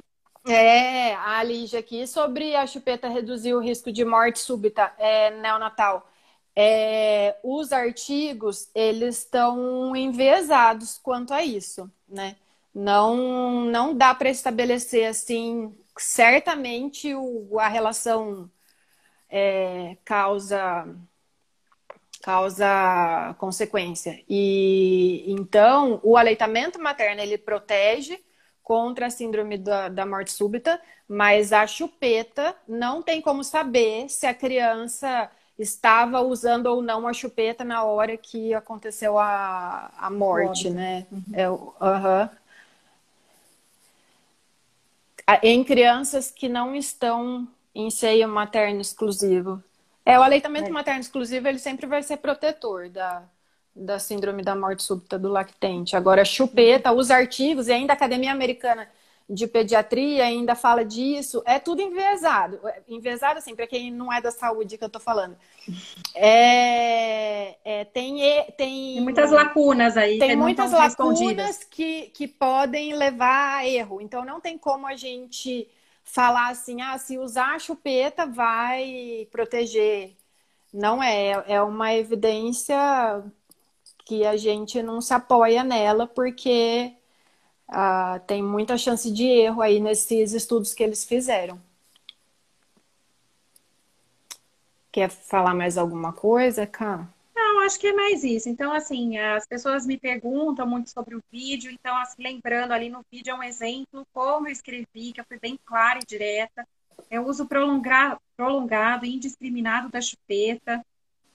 É, a Lígia aqui sobre a chupeta reduzir o risco de morte súbita é, neonatal. É, os artigos, eles estão enviesados quanto a isso, né? Não, não dá para estabelecer assim certamente o, a relação é, causa causa consequência. E então o aleitamento materno ele protege contra a síndrome da, da morte súbita, mas a chupeta não tem como saber se a criança estava usando ou não a chupeta na hora que aconteceu a, a morte, né? Uhum. É, uh -huh. Em crianças que não estão em seio materno exclusivo. É, o aleitamento é. materno exclusivo, ele sempre vai ser protetor da, da síndrome da morte súbita do lactente. Agora, chupeta, os artigos, e ainda a Academia Americana de Pediatria ainda fala disso, é tudo enviesado. Enviesado, assim, para quem não é da saúde que eu tô falando. É, é, tem, tem, tem muitas lacunas aí. Tem muitas lacunas que, que podem levar a erro. Então, não tem como a gente falar assim, ah, se usar a chupeta vai proteger. Não é, é uma evidência que a gente não se apoia nela porque ah, tem muita chance de erro aí nesses estudos que eles fizeram. Quer falar mais alguma coisa, Cá? Não, acho que é mais isso. Então, assim, as pessoas me perguntam muito sobre o vídeo. Então, assim, lembrando ali no vídeo é um exemplo como eu escrevi, que eu fui bem clara e direta. É o uso prolongado, prolongado indiscriminado da chupeta.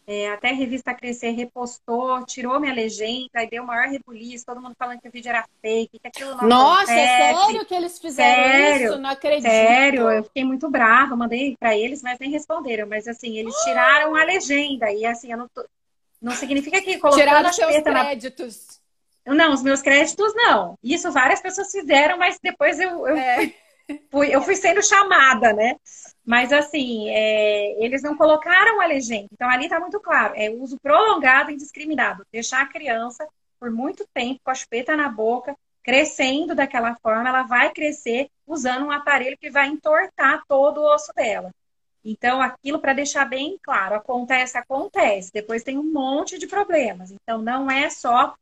É, até a revista Crescer repostou, tirou minha legenda e deu maior rebuliço, todo mundo falando que o vídeo era fake, que aquilo não Nossa, é sério que eles fizeram sério, isso? Não acredito. Sério, eu fiquei muito brava, mandei para eles, mas nem responderam. Mas assim, eles tiraram a legenda e assim, eu não, tô... não significa que colocando tiraram seus créditos. Na... Não, os meus créditos não. Isso várias pessoas fizeram, mas depois eu, eu é. fui fui, eu fui sendo chamada, né? Mas assim, é, eles não colocaram a legenda. Então ali está muito claro, é uso prolongado e indiscriminado. Deixar a criança por muito tempo com a chupeta na boca, crescendo daquela forma, ela vai crescer usando um aparelho que vai entortar todo o osso dela. Então, aquilo para deixar bem claro, acontece, acontece. Depois tem um monte de problemas. Então, não é só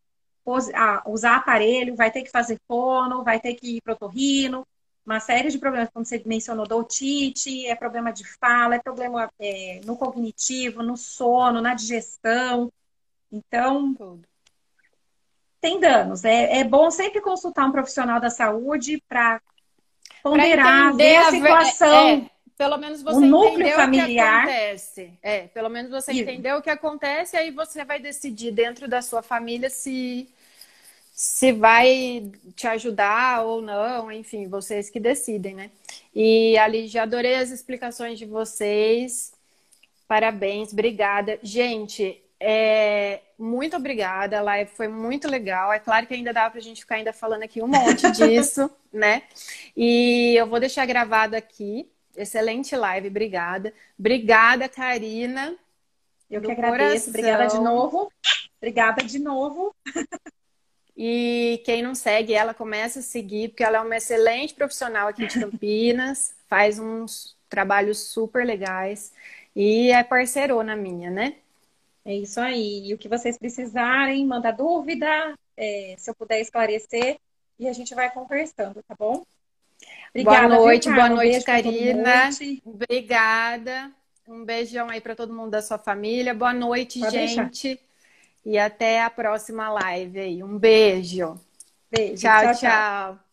usar aparelho, vai ter que fazer fono, vai ter que ir pro torrino, uma série de problemas, como você mencionou, do otite, é problema de fala, é problema é, no cognitivo, no sono, na digestão. Então, Tudo. tem danos. É, é bom sempre consultar um profissional da saúde para ponderar, ver a, situação. É, é, pelo menos você o núcleo familiar. o que acontece. É, pelo menos você entendeu o que acontece, aí você vai decidir dentro da sua família se se vai te ajudar ou não, enfim, vocês que decidem, né? E ali já adorei as explicações de vocês. Parabéns, obrigada. Gente, é, muito obrigada, a live foi muito legal. É claro que ainda dá para a gente ficar ainda falando aqui um monte disso, né? E eu vou deixar gravado aqui. Excelente live, obrigada. Obrigada, Karina. Eu que agradeço. Coração. Obrigada de novo. Obrigada de novo. E quem não segue ela, começa a seguir, porque ela é uma excelente profissional aqui de Campinas, faz uns trabalhos super legais e é parceirona minha, né? É isso aí. E o que vocês precisarem, manda dúvida, é, se eu puder esclarecer, e a gente vai conversando, tá bom? Obrigada, boa noite, viu, boa noite, um Karina. Obrigada. Um beijão aí para todo mundo da sua família. Boa noite, Pode gente. Deixar. E até a próxima live aí. Um beijo. Beijo. tchau. tchau. tchau.